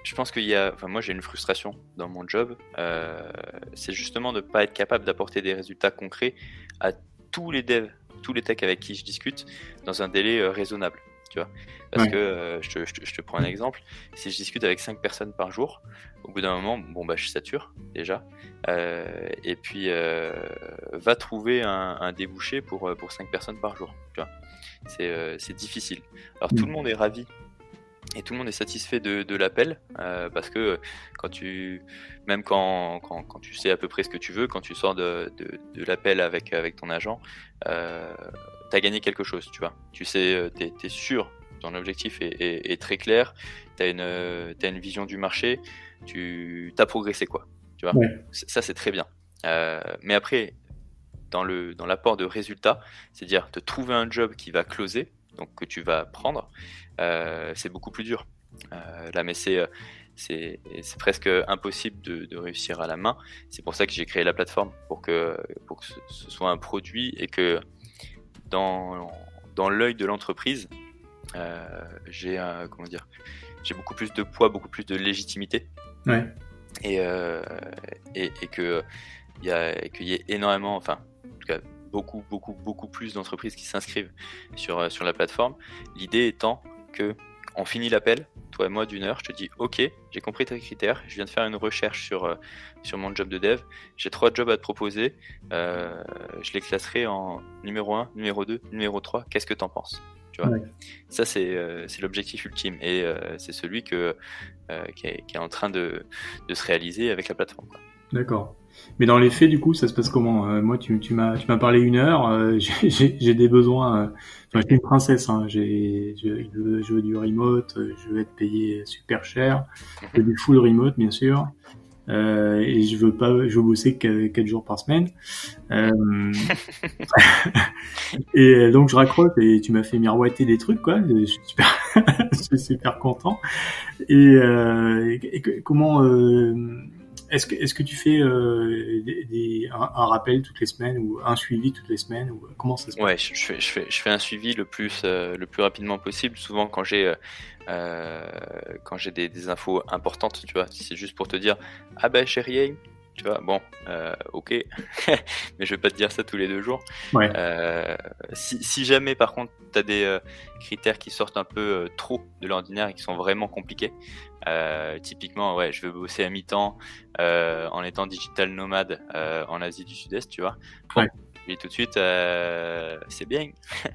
je pense qu'il y a, enfin moi j'ai une frustration dans mon job, euh, c'est justement de ne pas être capable d'apporter des résultats concrets à tous les devs, tous les techs avec qui je discute dans un délai euh, raisonnable, tu vois. Parce que euh, je, te, je, te, prends un exemple, si je discute avec 5 personnes par jour, au bout d'un moment, bon bah je sature déjà, et puis va trouver un, un, débouché pour pour 5 personnes par jour, tu vois. C'est difficile. Alors tout le monde est ravi et tout le monde est satisfait de, de l'appel euh, parce que quand tu même quand, quand, quand, tu sais à peu près ce que tu veux quand tu sors de, de, de l'appel avec avec ton agent euh, tu as gagné quelque chose tu vois. Tu sais euh, tu es, sûr ton objectif est, est, est très clair tu as une as une vision du marché tu as progressé quoi tu vois. Ça c'est très bien. Euh, mais après dans le dans l'apport de résultats c'est-à-dire de trouver un job qui va closer donc que tu vas prendre, euh, c'est beaucoup plus dur. Euh, là, mais c'est c'est presque impossible de, réussir à la main. C'est pour ça que j'ai créé la plateforme pour que pour que ce, soit un produit et que dans dans l'œil de l'entreprise, euh, j'ai comment dire, j'ai beaucoup plus de poids, beaucoup plus de légitimité. Ouais. Et, et, et que il y qu'il y ait énormément, enfin, en tout cas, beaucoup, beaucoup, beaucoup plus d'entreprises qui s'inscrivent sur, euh, sur la plateforme. L'idée étant que on finit l'appel, toi et moi d'une heure, je te dis ok, j'ai compris tes critères, je viens de faire une recherche sur, euh, sur mon job de dev, j'ai trois jobs à te proposer, euh, je les classerai en numéro 1, numéro 2, numéro 3, qu'est-ce que tu en penses tu vois? Ça c'est l'objectif ultime et c'est celui que, qui est, qui, est, en train de, de se réaliser avec la plateforme. D'accord. Mais dans les faits, du coup, ça se passe comment? Euh, Moi, tu, tu m'as tu m'as parlé une heure. Euh, [laughs] j'ai des besoins. Euh, enfin, je suis une princesse. Hein, j'ai je, je, veux du remote. Je veux être payé super cher. Je veux du full remote, bien sûr. Euh, et je veux pas, je veux bosser quatre jours par semaine. Euh, [laughs] et donc je raccroche et tu m'as fait miroiter des trucs quoi. Je suis super, [laughs] je suis super content. Et, euh, et comment est-ce que, est-ce que tu fais euh, un, rappel toutes les semaines ou un suivi toutes les semaines ou comment ça se passe? Ouais, je, fais, je, fais, je fais un suivi le plus, euh, le plus rapidement possible. Souvent quand j'ai euh, quand j'ai des, infos importantes, tu vois, c'est juste pour te dire ah ben rien, tu vois, bon, euh, ok, [laughs] mais je vais pas te dire ça tous les deux jours. Ouais. Euh, si, si, jamais, par contre, tu as des euh, critères qui sortent un peu euh, trop de l'ordinaire et qui sont vraiment compliqués, euh, typiquement, ouais, je veux bosser à mi-temps en étant digital nomade en Asie du Sud-Est, tu vois. ouais et tout de suite, euh, c'est bien,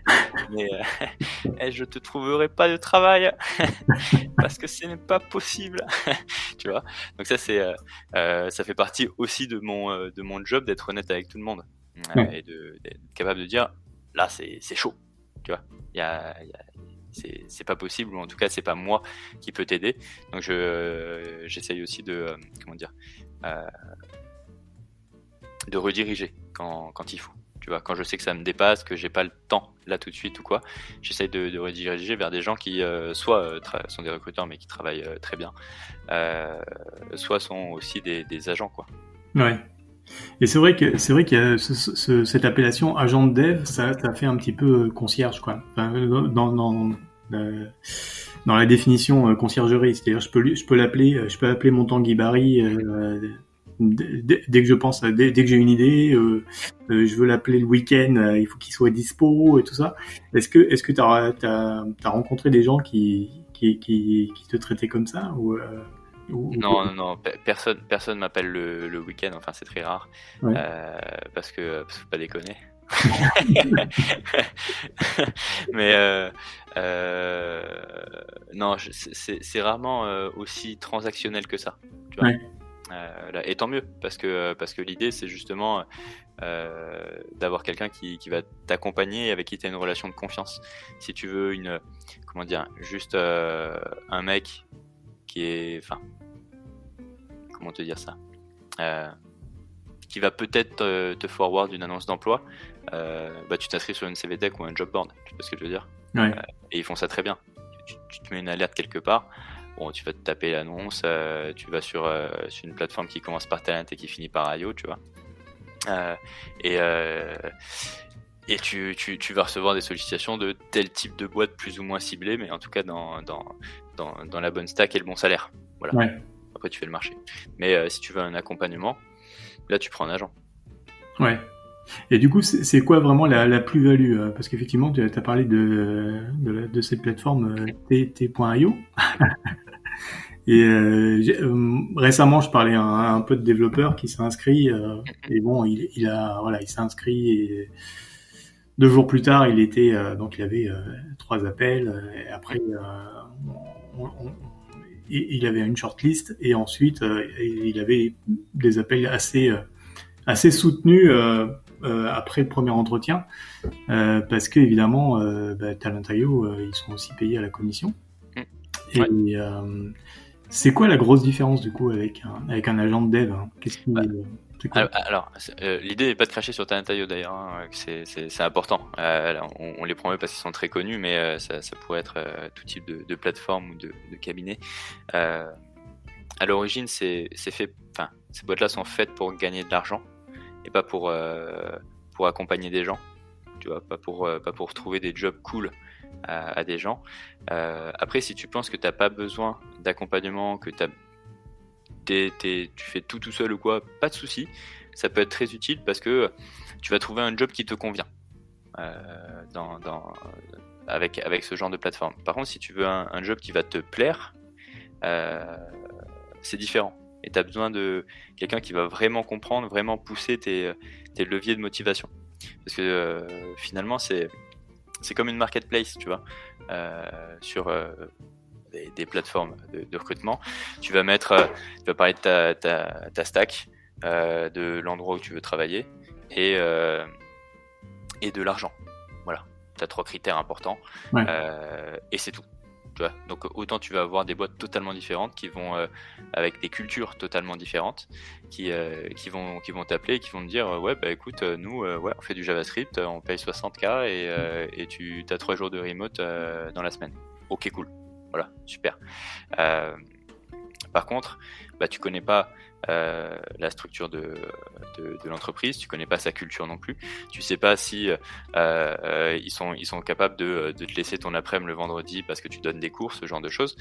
[laughs] mais euh, [laughs] eh, je te trouverai pas de travail [laughs] parce que ce n'est pas possible, tu vois. Donc ça, c'est, euh, ça fait partie aussi de mon de mon job d'être honnête avec tout le monde et de, d'être capable de dire là, c'est c'est chaud, tu vois. Il y a, y a c'est, c'est pas possible ou en tout cas c'est pas moi qui peut t'aider. Donc je j'essaye aussi de comment dire de rediriger quand, quand il faut. Tu vois, quand je sais que ça me dépasse, que j'ai pas le temps là tout de suite ou quoi, j'essaye de, rediriger vers des gens qui euh, soit euh, sont des recruteurs mais qui travaillent euh, très bien, soit sont aussi des, agents quoi. Ouais. Et c'est vrai que c'est vrai qu'il cette appellation agent de dev, ça, ça fait un petit peu concierge quoi. Dans, dans, dans la définition conciergerie, c'est-à-dire je peux je peux l'appeler je peux appeler mon Tanguy Barry dès, que je pense, dès, dès que j'ai une idée, euh, euh, je veux l'appeler le week-end, euh, il faut qu'il soit dispo et tout ça. Est-ce que est-ce que as, as, rencontré des gens qui, qui, qui, qui te traitaient comme ça ou, non, non, non, personne, personne m'appelle le, le week-end. Enfin, c'est très rare parce que parce faut pas déconner. [laughs] Mais euh, euh, non, c'est rarement aussi transactionnel que ça. Tu vois et tant mieux, parce que, parce que l'idée, c'est justement euh, d'avoir quelqu'un qui, qui, va t'accompagner, avec qui tu as une relation de confiance. Si tu veux une, comment dire, juste euh, un mec qui est, enfin, comment te dire ça, euh, qui va peut-être te, forward une annonce d'emploi, bah tu t'inscris sur une CVTech ou un job board, tu vois ce que je veux dire? et ils font ça très bien. Tu, te mets une alerte quelque part. Bon, tu vas te taper l'annonce, tu vas sur, sur, une plateforme qui commence par Talent et qui finit par IO, tu vois. et, et tu, tu, tu, vas recevoir des sollicitations de tel type de boîte plus ou moins ciblée, mais en tout cas dans, dans, dans, dans la bonne stack et le bon salaire. Voilà. Après, tu fais le marché. Mais euh, si tu veux un accompagnement, là, tu prends un agent. Ouais. Et du coup, c'est quoi vraiment la, la plus-value euh, Parce qu'effectivement, tu as parlé de, de, de cette plateforme euh, t.io. [laughs] Et euh, récemment, je parlais un, un, peu de développeur qui s'est inscrit. Euh, et bon, il, a voilà, il s'est inscrit et deux jours plus tard, il était euh, donc il avait euh, trois appels. Euh, après, il avait une shortlist et ensuite il avait des appels assez assez soutenus après le premier entretien parce que évidemment bah, Talent.io ils sont aussi payés à la commission. Et c'est quoi la grosse différence du coup avec un, avec un agent de dev hein? Qu'est-ce qui, bah, alors, euh, l'idée n'est pas de cracher sur Talentaio d'ailleurs, hein, c'est important. Euh, on, les promet parce qu'ils sont très connus, mais euh, ça, pourrait être tout type de, plateforme ou de, cabinet. à l'origine, c'est fait, enfin, ces boîtes-là sont faites pour gagner de l'argent et pas pour pour accompagner des gens. Tu vois, pas pour pas pour trouver des jobs cool à, des gens. après, si tu penses que tu n'as pas besoin d'accompagnement, que tu as tu fais tout tout seul ou quoi, pas de souci. Ça peut être très utile parce que tu vas trouver un job qui te convient euh, avec, avec ce genre de plateforme. Par contre, si tu veux un, job qui va te plaire, euh, c'est différent. Et tu as besoin de quelqu'un qui va vraiment comprendre, vraiment pousser tes, leviers de motivation. Parce que euh, finalement, c'est c'est comme une marketplace, tu vois, sur des, plateformes de, recrutement. Tu vas mettre, euh, tu vas parler de ta, ta, stack, euh, de l'endroit où tu veux travailler et, euh, et de l'argent. Voilà, tu as trois critères importants et c'est tout. Donc autant tu vas avoir des boîtes totalement différentes qui vont avec des cultures totalement différentes, qui, qui vont qui vont t'appeler, qui vont te dire ouais bah écoute nous ouais on fait du JavaScript, on paye 60k et, tu as trois jours de remote dans la semaine. Ok cool. Voilà, super. Euh, par contre, bah, tu connais pas euh, la structure de, de, l'entreprise, tu connais pas sa culture non plus, tu sais pas si euh, ils, sont, ils sont capables de, de te laisser ton après-midi le vendredi parce que tu donnes des cours, ce genre de choses.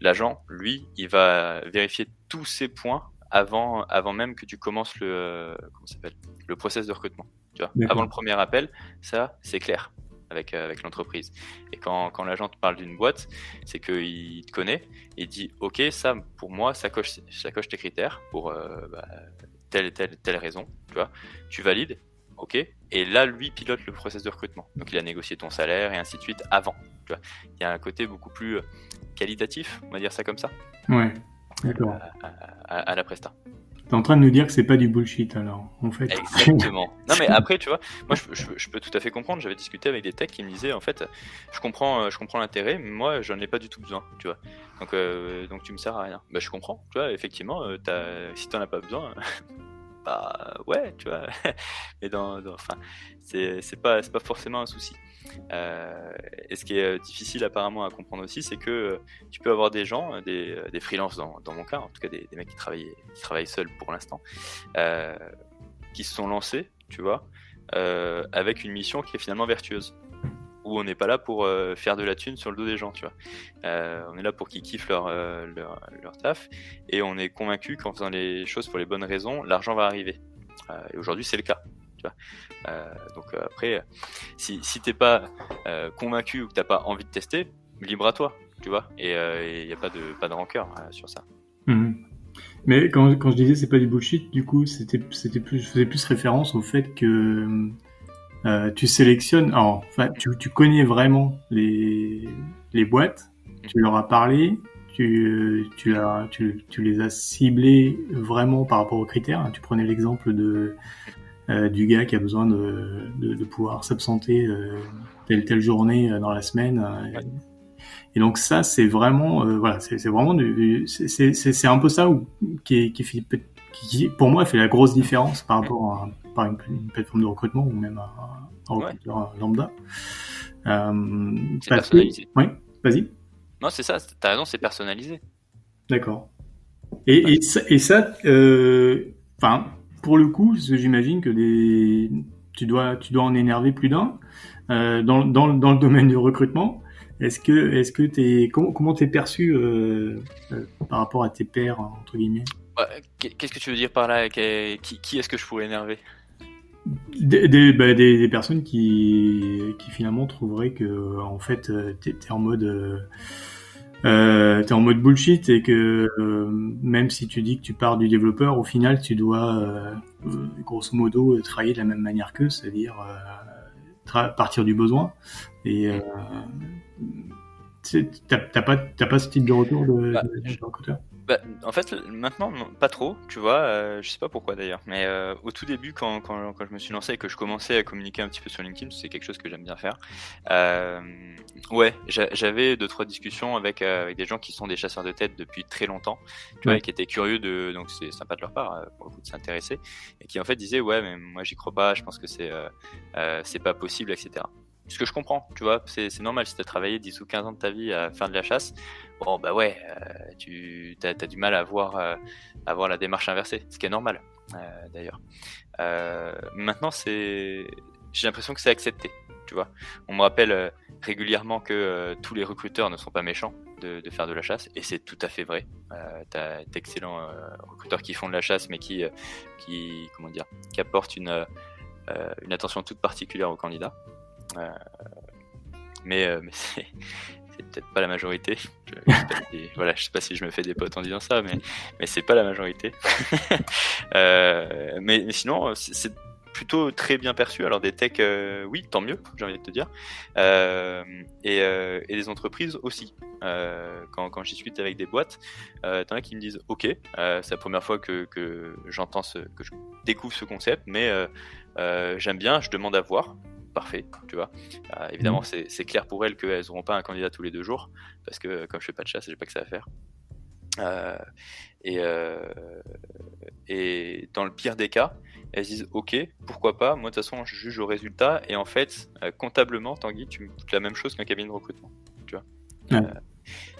L'agent, lui, il va vérifier tous ces points avant, avant même que tu commences le, comment le process de recrutement. Tu vois? Avant le premier appel, ça, c'est clair avec, euh, avec l'entreprise. Et quand, quand l'agent te parle d'une boîte, c'est qu'il te connaît et dit Ok, ça, pour moi, ça coche, ça coche tes critères pour euh, bah, telle et telle, telle raison. Tu, vois. tu valides, ok. Et là, lui pilote le process de recrutement. Donc, il a négocié ton salaire et ainsi de suite avant. Tu vois. Il y a un côté beaucoup plus euh, qualitatif, on va dire ça comme ça. Ouais, d'accord. À, à, la presta. T'es en train de nous dire que c'est pas du bullshit alors, en fait. Exactement. [laughs] non mais après, tu vois, moi je, peux tout à fait comprendre. J'avais discuté avec des techs qui me disaient en fait, je comprends, euh, je comprends l'intérêt, mais moi j'en ai pas du tout besoin, tu vois. Donc, euh, donc tu me sers à rien. Bah je comprends, tu vois. Effectivement, euh, as, si t'en as pas besoin, bah ouais, tu vois. [laughs] mais dans, enfin, c'est pas, pas forcément un souci. Euh, et ce qui est euh, difficile apparemment à comprendre aussi, c'est que euh, tu peux avoir des gens, des, des freelances dans, dans, mon cas, en tout cas des, mecs qui travaillent, qui travaillent seuls pour l'instant, qui se sont lancés, tu vois, avec une mission qui est finalement vertueuse où on n'est pas là pour faire de la thune sur le dos des gens, tu vois. on est là pour qu'ils kiffent leur, leur, leur, taf et on est convaincu qu'en faisant les choses pour les bonnes raisons, l'argent va arriver. et aujourd'hui, c'est le cas. Euh, donc euh, après, si, si t'es pas euh, convaincu ou que t'as pas envie de tester, libre à toi, tu vois. Et il n'y a pas de, pas de rancœur sur ça. Mhm. Mais quand, quand, je disais c'est pas du bullshit, du coup, c'était plus, je faisais plus référence au fait que tu sélectionnes, enfin, tu, tu, connais vraiment les, les boîtes, tu leur as parlé, tu, tu, as, tu, tu les as ciblés vraiment par rapport aux critères. Tu prenais l'exemple de du gars qui a besoin de, de, pouvoir s'absenter telle telle journée dans la semaine. Et donc ça, c'est vraiment, voilà, c'est vraiment du, c'est un peu ça où, qui, qui, qui, pour moi, fait la grosse différence par rapport à, par une, plateforme de recrutement ou même un, un recruteur lambda. Euh, c'est personnalisé. Oui, vas-y. Non, c'est ça, t'as raison, c'est personnalisé. D'accord. Et, et, ça, et ça euh, enfin, pour le coup, j'imagine que des, tu dois, tu dois en énerver plus d'un euh, dans, dans, dans, le domaine du recrutement. Est-ce que, est-ce que t'es, comment, comment t'es perçu euh, euh, par rapport à tes pairs entre guillemets? Qu'est-ce que tu veux dire par là? Qui, qui est-ce que je pourrais énerver? Des, bah, des, des, personnes qui, qui finalement trouveraient que en fait euh, t'es es en mode euh, euh, t'es en mode bullshit et que euh, même si tu dis que tu pars du développeur, au final tu dois euh, grosso modo travailler de la même manière qu'eux, c'est-à-dire partir du besoin. Et t'as pas t'as pas ce type de retour de, bah, de, de bah, en fait, maintenant, pas trop, tu vois. Euh, je sais pas pourquoi d'ailleurs. Mais euh, au tout début, quand, quand, quand, je me suis lancé et que je commençais à communiquer un petit peu sur LinkedIn, c'est quelque chose que j'aime bien faire. Euh, ouais, j'avais deux trois discussions avec, avec des gens qui sont des chasseurs de tête depuis très longtemps, tu vois, et qui étaient curieux de, donc c'est sympa de leur part pour le coup de s'intéresser, et qui en fait disaient ouais, mais moi j'y crois pas, je pense que c'est c'est pas possible, etc ce que je comprends, tu vois, c'est normal si tu as travaillé 10 ou 15 ans de ta vie à faire de la chasse, bon bah ouais, euh, tu as, du mal à voir, euh, à voir la démarche inversée, ce qui est normal euh, d'ailleurs. maintenant, c'est, j'ai l'impression que c'est accepté, tu vois. On me rappelle régulièrement que tous les recruteurs ne sont pas méchants de, faire de la chasse, et c'est tout à fait vrai. tu as d'excellents recruteurs qui font de la chasse, mais qui, qui comment dire, qui apportent une, une attention toute particulière aux candidats. Mais, mais [laughs] c'est peut-être pas la majorité. Je, sais [laughs] voilà, je sais pas si je me fais des potes en disant ça, mais, mais c'est pas la majorité. [laughs] euh, mais, sinon, c'est plutôt très bien perçu. Alors des techs, euh, oui, tant mieux, j'ai envie de te dire. Euh, et, euh, et, des entreprises aussi. Euh, quand, quand j'y avec des boîtes, euh, t'en as qui me disent, ok, c'est la première fois que, que j'entends ce, que je découvre ce concept, mais j'aime bien, je demande à voir parfait, tu vois. Euh, évidemment, mhm. c'est clair pour elles qu'elles n'auront pas un candidat tous les deux jours, parce que comme je fais pas de chasse, j'ai pas que ça à faire. Euh, et, euh, et dans le pire des cas, elles disent ok, pourquoi pas, moi de toute façon je juge au résultat, et en fait, comptablement, Tanguy, tu me coûtes la même chose qu'un cabinet de recrutement, tu vois.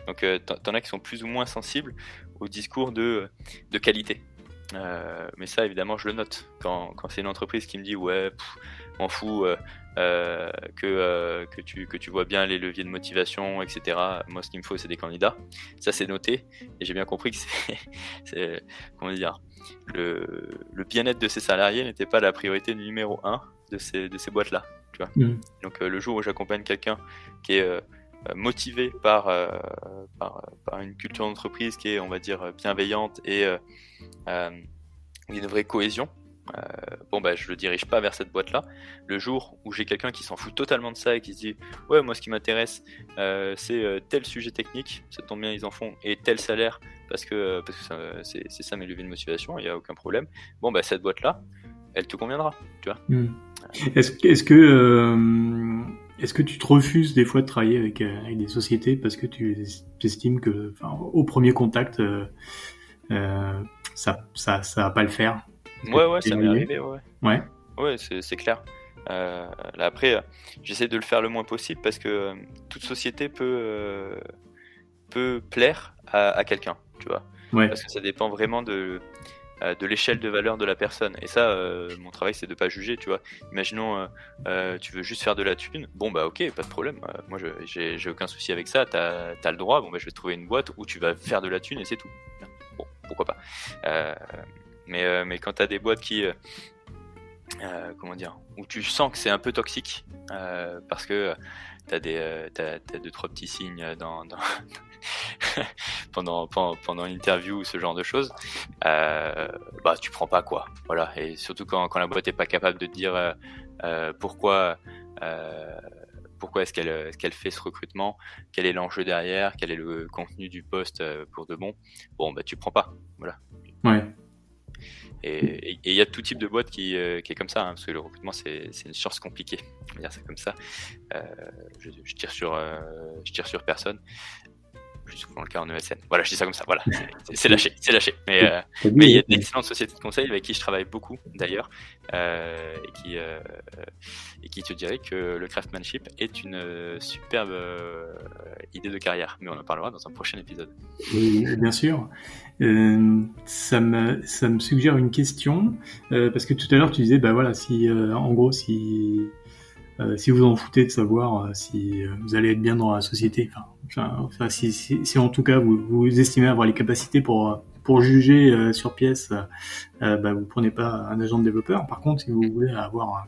donc t'en as qui sont plus ou moins sensibles au discours de, de qualité. mais ça, évidemment, je le note. Quand, quand c'est une entreprise qui me dit ouais, m'en fous, euh, que, euh, que, tu, que tu vois bien les leviers de motivation, etc. Moi, ce qu'il me faut, c'est des candidats. Ça, c'est noté. Et j'ai bien compris que c'est, [laughs] comment dire, le, le bien-être de ces salariés n'était pas la priorité numéro un de ces, de ces boîtes-là. Tu vois mmh. Donc, euh, le jour où j'accompagne quelqu'un qui est motivé par, par, par, une culture d'entreprise qui est, on va dire, bienveillante et une vraie cohésion, euh, bon bah je le dirige pas vers cette boîte là. Le jour où j'ai quelqu'un qui s'en fout totalement de ça et qui se dit ouais moi ce qui m'intéresse euh, c'est euh, tel sujet technique, ça tombe bien ils en font et tel salaire parce que parce que c'est ça mes leviers de motivation, il y a aucun problème. Bon bah cette boîte là, elle te conviendra, tu vois. Hmm. Est-ce est que est-ce que tu te refuses des fois de travailler avec, avec des sociétés parce que tu estimes que au premier contact ça ça ça va pas le faire? Ouais, ouais, ça m'est arrivé, ouais. Ouais, ouais c'est clair. Euh, là, après, j'essaie de le faire le moins possible parce que euh, toute société peut, euh, peut plaire à, à quelqu'un, tu vois. Ouais. Parce que ça dépend vraiment de, de l'échelle de valeur de la personne. Et ça, mon travail, c'est de pas juger, tu vois. Imaginons, tu veux juste faire de la thune. Bon, bah, ok, pas de problème. moi, j'ai aucun souci avec ça. T'as as le droit. Bon, bah, je vais trouver une boîte où tu vas faire de la thune et c'est tout. Bon, pourquoi pas. Mais, euh, mais quand tu as des boîtes qui. Euh, euh, comment dire Où tu sens que c'est un peu toxique parce que tu as, deux, trois petits signes [laughs] pendant, pendant, pendant l'interview ou ce genre de choses, bah tu prends pas quoi. Voilà. Et surtout quand, la boîte est pas capable de te dire pourquoi est-ce qu'elle est qu'elle fait ce recrutement, quel est l'enjeu derrière, quel est le contenu du poste pour de bon. Bon bah tu prends pas. Voilà. Ouais. Et il y a tout type de boîte qui, qui est comme ça, hein, parce que le recrutement c'est une science compliquée, [laughs] dire comme ça. Je, je, je tire sur personne souvent le cas en ESN. Voilà, je dis ça comme ça. Voilà, [laughs] c'est lâché, c'est lâché. Mais euh, mais il y a d'excellentes sociétés de conseil avec qui je travaille beaucoup d'ailleurs, euh, et qui euh, et qui te dirait que le craftsmanship est une superbe idée de carrière. Mais on en parlera dans un prochain épisode. Oui, bien sûr. ça me ça me suggère une question parce que tout à l'heure tu disais bah voilà si en gros si euh, si vous en foutez de savoir euh, si euh, vous allez être bien dans la société, enfin, si, en tout cas vous, estimez avoir les capacités pour pour juger sur pièce, bah, vous prenez pas un agent de développeur. Par contre, si vous voulez avoir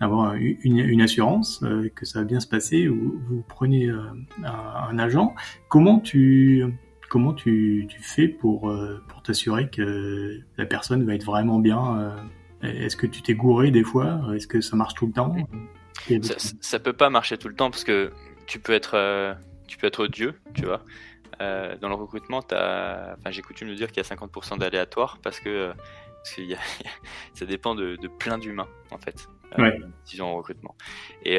avoir une, assurance que ça va bien se passer, vous, vous prenez un, agent. Comment tu comment tu fais pour pour t'assurer que la personne va être vraiment bien Est-ce que tu t'es gouré des fois? Est-ce que ça marche tout le temps? Ça, ça, peut pas marcher tout le temps parce que tu peux être, euh, tu peux être Dieu, tu vois. Euh, dans le recrutement, enfin, j'ai coutume de dire qu'il y a 50% d'aléatoire parce que, parce y a, [laughs] ça dépend de, de plein d'humains en fait. Euh, ouais. disons en recrutement. Et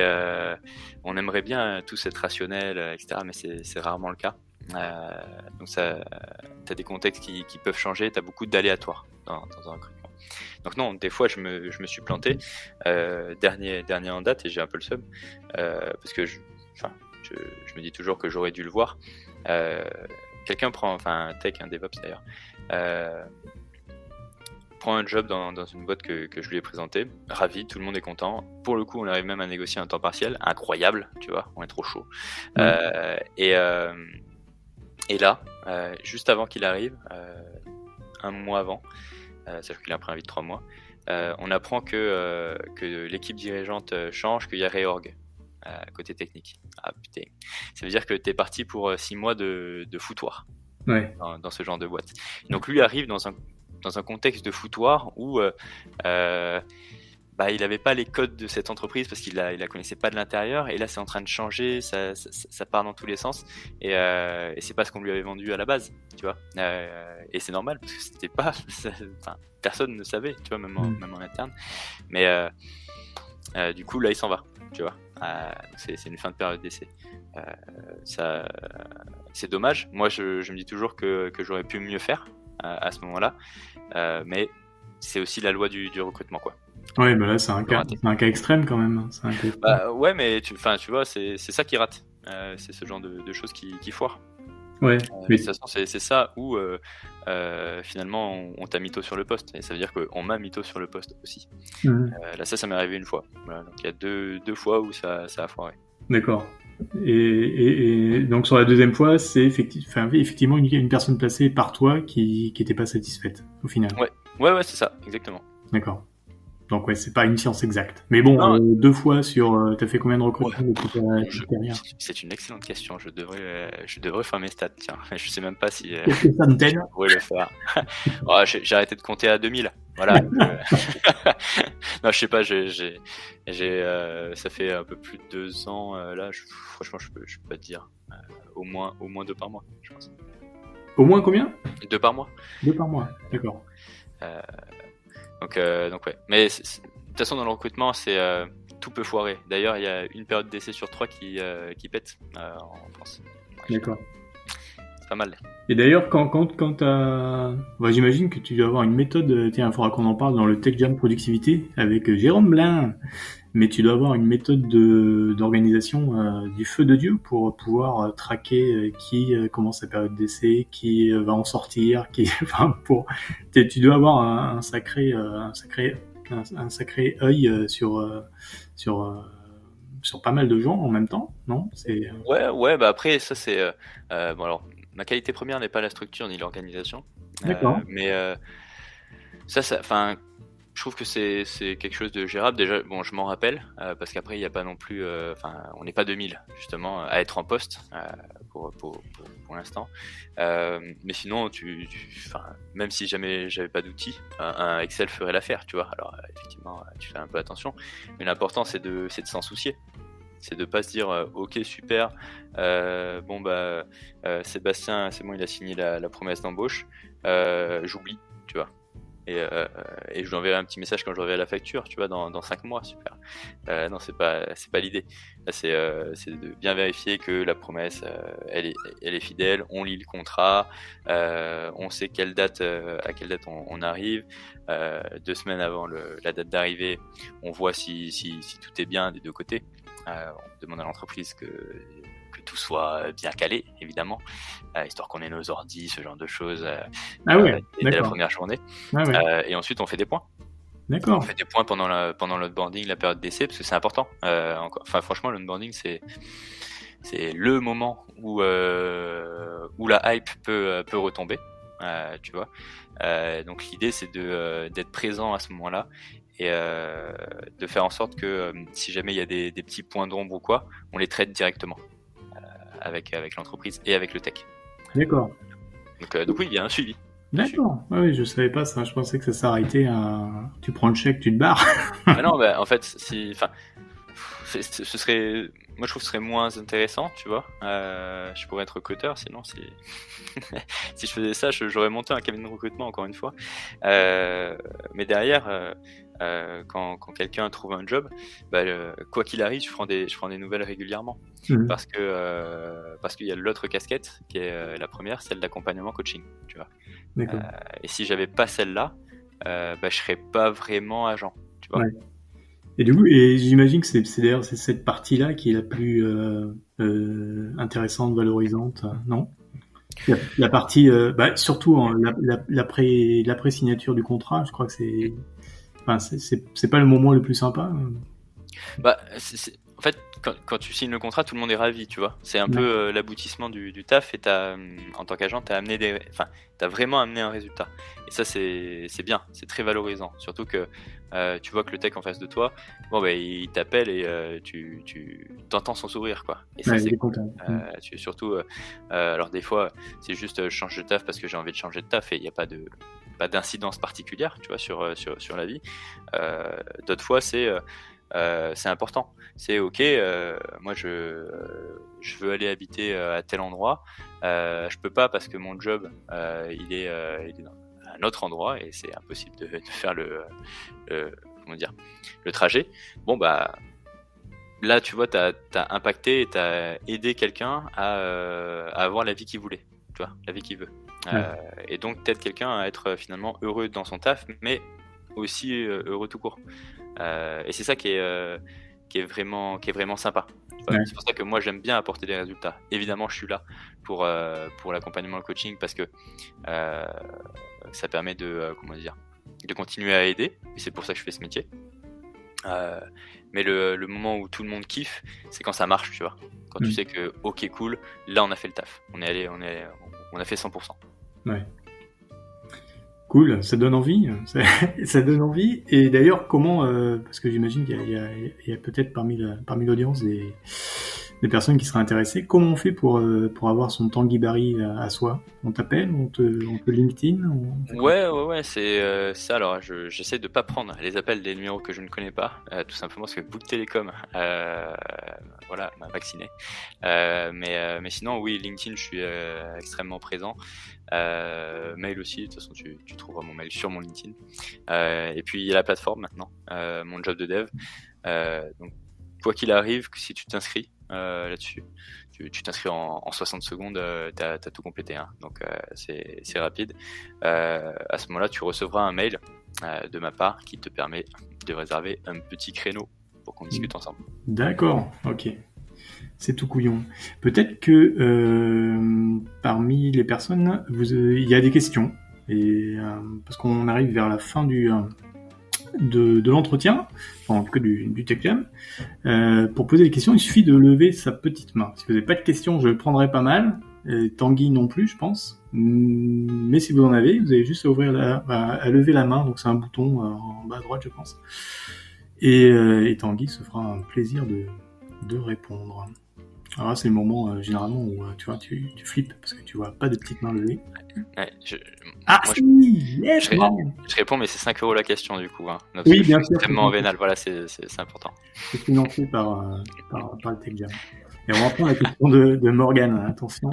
on aimerait bien tous être rationnels, etc. Mais c'est rarement le cas. donc ça, as des contextes qui, qui peuvent changer. T'as beaucoup d'aléatoires dans, dans un recrutement. Donc non, des fois je me, je me suis planté. Euh, dernier, dernier en date et j'ai un peu le seum euh, parce que je, enfin, je, je, me dis toujours que j'aurais dû le voir. Euh, Quelqu'un prend, enfin un tech, un DevOps d'ailleurs, prend un job dans, dans une boîte que, que, je lui ai présenté, ravi, tout le monde est content. Pour le coup, on arrive même à négocier un temps partiel, incroyable, tu vois, on est trop chaud. Mmh. Et, et là, juste avant qu'il arrive, un mois avant, euh, sachant qu'il a un préavis de trois mois, euh, on apprend que, euh, que l'équipe dirigeante change, qu'il y a réorg côté technique. Ah putain. Ça veut dire que tu es parti pour six mois de, de foutoir dans, ce genre de boîte. Donc lui arrive dans un, dans un contexte de foutoir où bah, il n'avait pas les codes de cette entreprise parce qu'il la, il la connaissait pas de l'intérieur. Et là, c'est en train de changer, ça, ça, ça, part dans tous les sens. Et, euh, et c'est pas ce qu'on lui avait vendu à la base, tu vois. Euh, et c'est normal parce que c'était pas, [laughs] enfin, personne ne savait, tu vois, même en, mm. même en interne. Mais euh, euh, du coup, là, il s'en va, tu vois. C'est, une fin de période d'essai. Ça, c'est dommage. Moi, je, je, me dis toujours que, que j'aurais pu mieux faire à ce moment-là. mais c'est aussi la loi du, du recrutement, quoi. Ouais, bah là, c'est un, cas, un cas extrême quand même. Hein. Un cas bah, ouais, mais tu, tu vois, c'est ça qui rate. Euh, c'est ce genre de, de choses qui, qui foirent. Ouais. Euh, mais... De toute façon, c'est ça où euh, finalement on, on t'a mytho sur le poste. Et ça veut dire qu'on m'a mytho sur le poste aussi. Mmh. Euh, là, ça, ça m'est arrivé une fois. Voilà, donc il y a deux, deux fois où ça, ça a foiré. D'accord. Et, et, et, donc sur la deuxième fois, c'est effecti effectivement une, une, personne placée par toi qui n'était pas satisfaite au final. Ouais, ouais, ouais c'est ça, exactement. D'accord. Donc ouais, c'est pas une science exacte. Mais bon, euh, deux fois sur, euh, t'as fait combien de recrutements ouais. C'est une excellente question. Je devrais, euh, je devrais faire mes stats. Tiens, [laughs] je sais même pas si. Euh, Qu'est-ce que ça me Je pourrais le faire. [laughs] oh, j'ai arrêté de compter à 2000. Voilà. [laughs] non, je sais pas. J'ai, j'ai, ça fait un peu plus de deux ans là. Je, franchement, je peux, je peux pas te dire. au moins, au moins deux par mois, je pense. Au moins combien? Deux par mois. Deux par mois. D'accord. Euh, donc, euh, donc ouais. Mais de toute façon, dans le recrutement, c'est euh, tout peut foirer. D'ailleurs, il y a une période d'essai sur trois qui, qui pète en France. D'accord. Pas mal. Et d'ailleurs, quand, quand, quand. Bah, j'imagine que tu dois avoir une méthode, tiens, il faudra qu'on en parle dans le Tech Jam Productivité avec Jérôme Blin, mais tu dois avoir une méthode de, d'organisation euh, du feu de Dieu pour pouvoir euh, traquer euh, qui commence sa période d'essai, qui va en sortir, qui, [laughs] enfin, pour, tu dois avoir un, un sacré, un sacré, un, un sacré œil sur, sur, sur pas mal de gens en même temps, non? C'est ouais, ouais. Bah après, ça c'est euh, bon alors ma qualité première n'est pas la structure ni l'organisation. D'accord. Euh, mais ça, ça, enfin, je trouve que c'est quelque chose de gérable. Déjà, bon, je m'en rappelle, euh, parce qu'après, il n'y a pas non plus, euh, enfin, on n'est pas 2000, justement, à être en poste, euh, pour, pour, pour, pour l'instant. mais sinon, tu, tu même si jamais j'avais pas d'outils, un, un, Excel ferait l'affaire, tu vois. Alors, effectivement, tu fais un peu attention. Mais l'important, c'est de, de s'en soucier. C'est de pas se dire, ok, super, bon, bah, Sébastien, c'est bon, il a signé la, promesse d'embauche, j'oublie, tu vois et, et je lui enverrai un petit message quand je reverrai la facture, tu vois, dans, dans 5 mois, super. non, c'est pas, c'est pas l'idée. C'est, de bien vérifier que la promesse, elle, est, elle est fidèle, on lit le contrat, on sait quelle date, à quelle date on, arrive. deux semaines avant la date d'arrivée, on voit si, si, tout est bien des deux côtés. On demande à l'entreprise que tout soit bien calé, évidemment, euh, histoire qu'on ait nos ordis, ce genre de choses, euh, ah euh, dès la première journée. Ah et ensuite, on fait des points. On fait des points pendant la, pendant l'onboarding, la période d'essai, parce que c'est important. enfin, franchement, l'onboarding, c'est c'est le moment où où la hype peut peut retomber. tu vois. donc l'idée c'est de d'être présent à ce moment-là et de faire en sorte que si jamais il y a des, des petits points d'ombre ou quoi, on les traite directement avec, avec l'entreprise et avec le tech. D'accord. Donc, euh, donc, oui, il y a un suivi. D'accord. oui, je savais pas ça. Je pensais que ça s'arrêtait à tu prends le chèque, tu te barres. [laughs] ah non, bah, en fait, si, enfin, ce serait, moi je trouve que ce serait moins intéressant, tu vois. Euh, je pourrais être recruteur, sinon si, [laughs] si je faisais ça, j'aurais monté un cabinet de recrutement encore une fois. Euh, mais derrière, euh, quand, quand quelqu'un trouve un job, bah, quoi qu'il arrive, je prends des, je prends des nouvelles régulièrement. Mhm. Parce que euh, parce qu'il y a l'autre casquette qui est euh, la première, celle d'accompagnement coaching, tu vois. et si j'avais pas celle-là, bah, je serais pas vraiment agent, tu vois. Et du coup, et j'imagine que c'est, d'ailleurs cette partie-là qui est la plus intéressante, valorisante, non? La, partie, bah, surtout l'après l'après signature du contrat, je crois que c'est c'est pas le moment le plus sympa. Bah, en fait, quand, tu signes le contrat, tout le monde est ravi, tu vois. C'est un peu euh, l'aboutissement du, taf et as, en tant qu'agent, tu as, amené des, enfin, as vraiment amené un résultat. Et ça, c'est bien, c'est très valorisant. Surtout que euh, tu vois que le tech en face de toi, bon, bah, il t'appelle et euh, tu, tu entends son sourire, quoi. Et ça, c'est content. tu, surtout, alors des fois, c'est juste je change de taf parce que j'ai envie de changer de taf et il n'y a pas de pas d'incidence particulière, tu vois, sur, sur, sur la vie. D'autres fois, c'est euh, c'est important. C'est ok, euh, moi je, je veux aller habiter euh, à tel endroit, je peux pas parce que mon job il est, il est dans un autre endroit et c'est impossible de, de, faire le, comment dire le trajet. Bon bah là tu vois tu as, impacté et tu as aidé quelqu'un à, à, avoir la vie qu'il voulait, tu vois, la vie qu'il veut. et donc peut-être quelqu'un à être finalement heureux dans son taf, mais aussi heureux tout court. Euh, et c'est ça qui est, euh, qui est, vraiment, qui est vraiment sympa. C'est pour ça que moi j'aime bien apporter des résultats. Évidemment, je suis là pour, euh, pour l'accompagnement, le coaching, parce que ça permet de, comment dire, de continuer à aider. Et c'est pour ça que je fais ce métier. mais le, le, moment où tout le monde kiffe, c'est quand ça marche, tu vois. Quand tu mm. sais que, ok, cool, là on a fait le taf. On est allé, on, est, on a fait 100%. Ouais. Cool, ça donne envie, [laughs] ça, donne envie. Et d'ailleurs, comment, euh, parce que j'imagine qu'il y a, peut-être parmi parmi l'audience des, des personnes qui seraient intéressées, comment on fait pour euh, pour avoir son Tanguy Barry à, soi? On t'appelle, on te, on te LinkedIn Ouais, ouais, ouais, c'est euh, ça. Alors, j'essaie de pas prendre les appels des numéros que je ne connais pas, tout simplement parce que Book Telecom, voilà, m'a vacciné. mais mais sinon, oui, LinkedIn, je suis extrêmement présent. Euh, mail aussi, de toute façon tu, tu, trouveras mon mail sur mon LinkedIn. Euh, et puis il y a la plateforme maintenant, euh, mon job de dev. Euh, donc quoi qu'il arrive, si tu t'inscris euh, là-dessus, tu t'inscris en, en, 60 secondes, tu as, tout complété. Hein. Donc c'est rapide. à ce moment-là, tu recevras un mail de ma part qui te permet de réserver un petit créneau pour qu'on discute ensemble. D'accord, ok c'est tout couillon. Peut-être que euh, parmi les personnes, euh, il y a des questions. Euh, parce qu'on arrive vers la fin du, de l'entretien, en tout cas du, du Jam. pour poser des questions, il suffit de lever sa petite main. Si vous n'avez pas de questions, je le prendrai pas mal. Et Tanguy non plus, je pense. Mais si vous en avez, vous avez juste à ouvrir la, à lever la main. Donc c'est un bouton en bas à droite, je pense. Et, Tanguy se fera un plaisir de répondre. Alors c'est le moment euh, généralement où euh, tu vois tu, tu, flippes parce que tu vois pas de petites mains levées. je, ah moi, si, je, yes, je, réponds mais c'est 5 euros la question du coup. Hein. oui bien sûr. Extrêmement vénal, voilà c'est important. C'est financé par, euh, par, par, le TechJam. Et on va prendre la question de, de Morgan. Attention,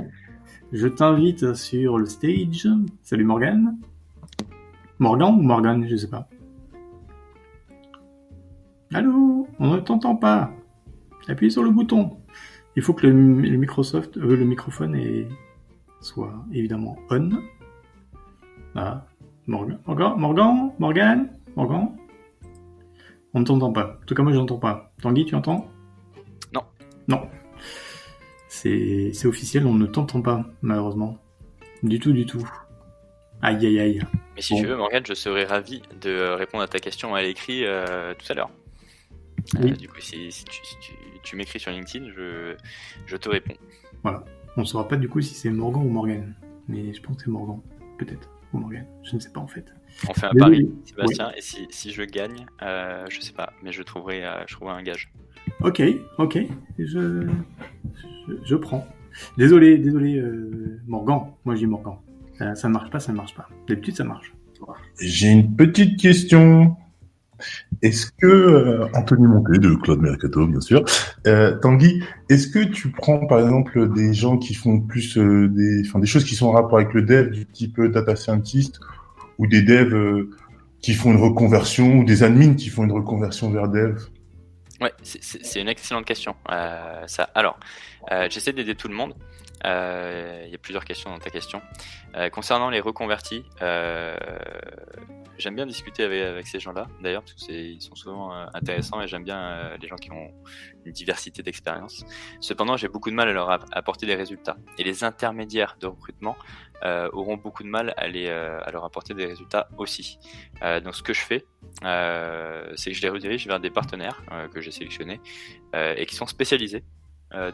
je t'invite sur le stage. Salut Morgan. Morgan ou Morgan, je sais pas. Allô? On ne t'entend pas. Appuie sur le bouton. Il faut que le, Microsoft, euh, le microphone soit évidemment on. Ah, Morgan, Morgan, Morgan, Morgan. On ne t'entend pas. En tout cas, moi, je n'entends pas. Tanguy, tu entends? Non. Non. C'est officiel, on ne t'entend pas, malheureusement. Du tout, du tout. Aïe, aïe, aïe. Mais si tu veux, Morgan, je serais ravi de répondre à ta question à l'écrit euh, tout à l'heure. Euh, du coup, si, tu, m'écris sur LinkedIn, je, te réponds. Voilà. On ne saura pas du coup si c'est Morgan ou Morgan. Mais je pense que c'est Morgan, peut-être. Ou Morgan. Je ne sais pas en fait. On fait un pari, Sébastien, et si, je gagne, euh, je sais pas, mais je trouverai, euh, je trouverai un gage. Ok, ok, je, je, prends. Désolé, désolé, euh, Morgan. Moi, je dis Morgan. Ça, ne marche pas, ça ne marche pas. D'habitude, ça marche. J'ai une petite question. Est-ce que, euh, Anthony Monté de Claude Mercato, bien sûr, euh, Tanguy, est-ce que tu prends par exemple des gens qui font plus euh, des, des choses qui sont en rapport avec le dev, du type data scientist, ou des devs qui font une reconversion, ou des admins qui font une reconversion vers dev? Ouais, c'est une excellente question. ça. Alors, j'essaie d'aider tout le monde. Il y a plusieurs questions dans ta question. concernant les reconvertis, j'aime bien discuter avec, ces gens-là, d'ailleurs, parce qu'ils sont souvent euh, intéressants et j'aime bien euh, les gens qui ont une diversité d'expériences. Cependant, j'ai beaucoup de mal à leur apporter des résultats. Et les intermédiaires de recrutement euh, auront beaucoup de mal à, leur apporter des résultats aussi. donc, ce que je fais, c'est que je les redirige vers des partenaires que j'ai sélectionnés et qui sont spécialisés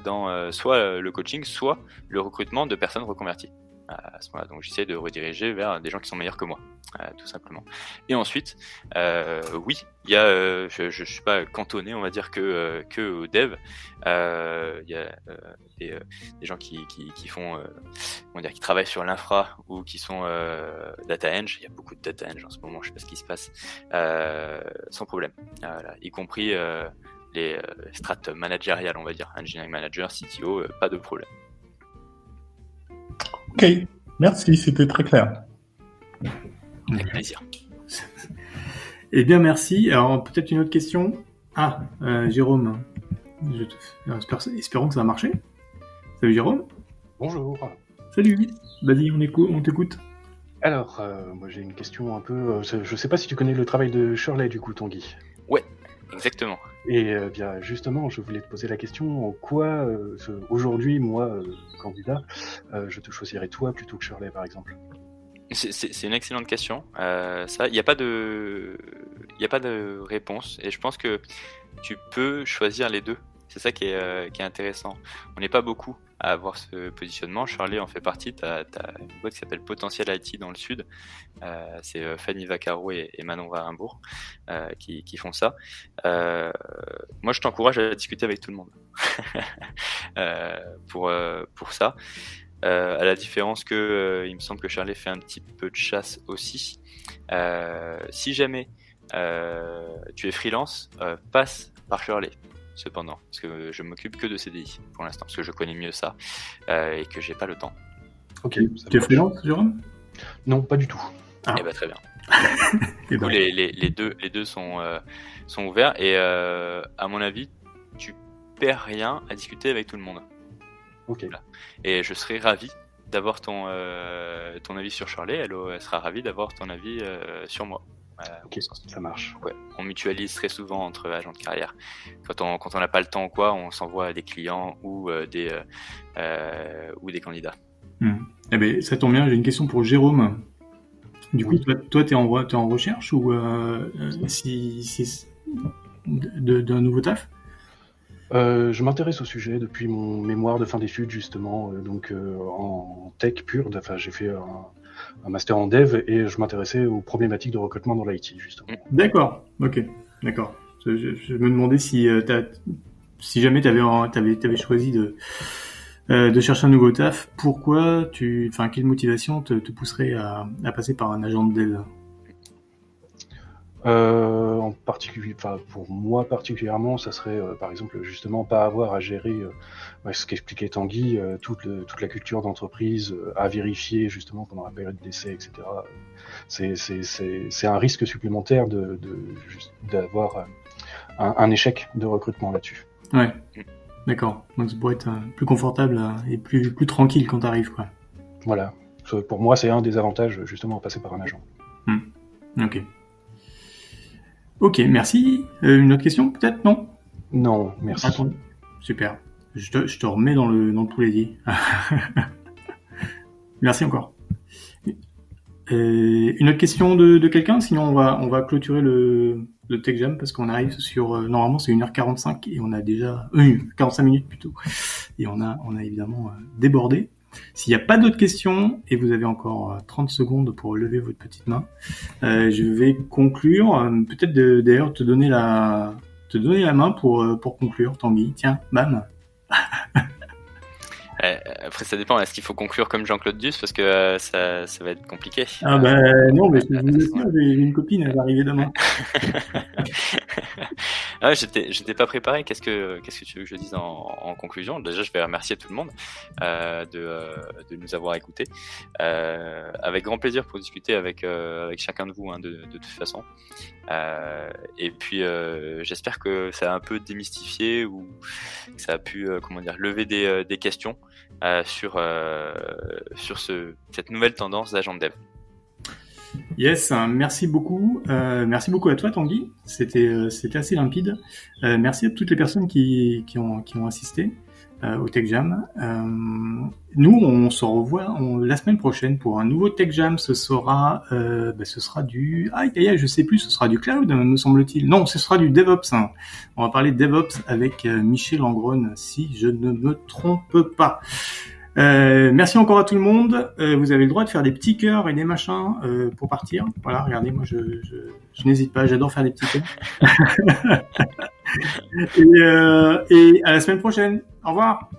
dans soit le coaching, soit le recrutement de personnes reconverties Donc j'essaie de rediriger vers des gens qui sont meilleurs que moi, euh, tout simplement. Et ensuite, euh, oui, il y a, euh, je, je suis pas cantonné, on va dire que que au dev. Il y a des, gens qui, qui, qui font, on dire, qui travaillent sur l'infra ou qui sont data eng. Il y a beaucoup de data eng en ce moment, je sais pas ce qui se passe, sans problème. Voilà, y compris les strates managériales, on va dire, engineering manager, CTO, pas de problème. Ok, merci, c'était très clair. Avec plaisir. [laughs] Eh bien, merci. Alors, peut-être une autre question? Ah, euh, Jérôme. Espérons que ça va marcher. Salut Jérôme. Bonjour. Salut. Vas-y, on, t'écoute. Alors, euh, moi j'ai une question un peu. Euh, je ne sais pas si tu connais le travail de Shirley du coup, Tanguy. Ouais, exactement. Et euh, bien justement, je voulais te poser la question en quoi euh, aujourd'hui, moi, euh, candidat, je te choisirais toi plutôt que Shirley, par exemple? C'est une excellente question. ça, il n'y a pas de, il a pas de réponse, et je pense que tu peux choisir les deux. C'est ça qui est, qui est intéressant. On n'est pas beaucoup avoir ce positionnement. Charlie en fait partie. Tu as, une boîte qui s'appelle Potentiel IT dans le sud. Euh, c'est euh, Fanny Vaccaro et, Manon Varimbourg euh, qui, qui, font ça. moi, je t'encourage à discuter avec tout le monde [laughs] pour, pour ça. à la différence que il me semble que Charlie fait un petit peu de chasse aussi. si jamais tu es freelance, passe par Shirley cependant, parce que je m'occupe que de CDI pour l'instant, parce que je connais mieux ça euh, et que j'ai pas le temps. Ok. Tu es freelance, Jérôme? Non, pas du tout. Ah. Eh ben, très bien. [laughs] du coup, les, les, deux, les deux sont, euh, sont ouverts et euh, à mon avis, tu perds rien à discuter avec tout le monde. Ok. Et je serais ravi d'avoir ton, ton avis sur Charlie, elle, elle sera ravie d'avoir ton avis sur moi. Ok, ça marche. Ouais, on mutualise très souvent entre agents de carrière. Quand on quand on n'a pas le temps ou quoi, on s'envoie à des clients ou euh, des euh, euh, ou des candidats. Hmm. Eh ben, ça tombe bien. J'ai une question pour Jérôme. Du coup, toi, tu es, es, en recherche ou si, si d'un nouveau taf? Je m'intéresse au sujet depuis mon mémoire de fin d'études justement, donc en tech pure. Enfin, j'ai fait un, un master en dev et je m'intéressais aux problématiques de recrutement dans l'IT, justement. D'accord, ok, d'accord. Je, me demandais si, euh, si jamais tu avais, choisi de, euh, de chercher un nouveau taf, pourquoi tu, enfin, quelle motivation te, te pousserait à, à, passer par un agent de dev? Euh, en particulier, enfin pour moi particulièrement, ça serait euh, par exemple justement pas avoir à gérer euh, ce qu'expliquait Tanguy, toute, toute la culture d'entreprise, à vérifier justement pendant la période d'essai, etc. C'est un risque supplémentaire de d'avoir un, un, échec de recrutement là-dessus. Ouais, d'accord. Donc ça pourrait être plus confortable et plus plus tranquille quand t'arrives quoi. Voilà. Pour moi, c'est un des avantages justement à passer par un agent. Hmm. Ok. Ok, merci. Euh, une autre question, peut-être? Non? Non, merci. Super. Je te, je te, remets dans le, dans le poulet [laughs] merci encore. Euh, une autre question de, de quelqu'un? Sinon, on va, on va clôturer le, le Tech Jam parce qu'on arrive sur... Euh, normalement, c'est 1h45 et on a déjà... 45 minutes plutôt. Et on a, on a évidemment débordé. S'il n'y a pas d'autres questions et vous avez encore 30 euh, secondes pour lever votre petite main, euh, je vais conclure. Euh, peut-être d'ailleurs te donner la te donner la main pour pour conclure, Tanguy. Tiens, bam. [laughs] Après, ça dépend. Est-ce qu'il faut conclure comme Jean-Claude Duss? Parce que euh, ça, ça, va être compliqué. Ah bah non, mais j'ai une copine, elle va arriver demain. [laughs] [laughs] ah, j'étais, j'étais pas préparé. Qu'est-ce que, qu'est-ce que tu veux que je dise en, en conclusion? Déjà, je vais remercier tout le monde euh, de, euh, de nous avoir écoutés. Euh, avec grand plaisir pour discuter avec avec chacun de vous, hein, de, de, toute façon. et puis, j'espère que ça a un peu démystifié ou que ça a pu, comment dire, lever des, des questions. Euh, sur, euh, sur ce, cette nouvelle tendance d'agent dev. Yes, merci beaucoup. Euh, merci beaucoup à toi, Tanguy. C'était c'était assez limpide. merci à toutes les personnes qui, qui, ont, qui ont assisté. Euh, au Tech Jam. Euh, nous, on se revoit la semaine prochaine pour un nouveau Tech Jam. Ce sera, euh, bah, ce sera du, ah, je sais plus, ce sera du cloud, me semble-t-il. Non, ce sera du DevOps. Hein. On va parler de DevOps avec Michel Angron, si je ne me trompe pas. Euh, merci encore à tout le monde. Euh, vous avez le droit de faire des petits cœurs et des machins euh, pour partir. Voilà, regardez, moi je, je, je n'hésite pas, j'adore faire des petits cœurs. [laughs] [laughs] et, et à la semaine prochaine. Au revoir.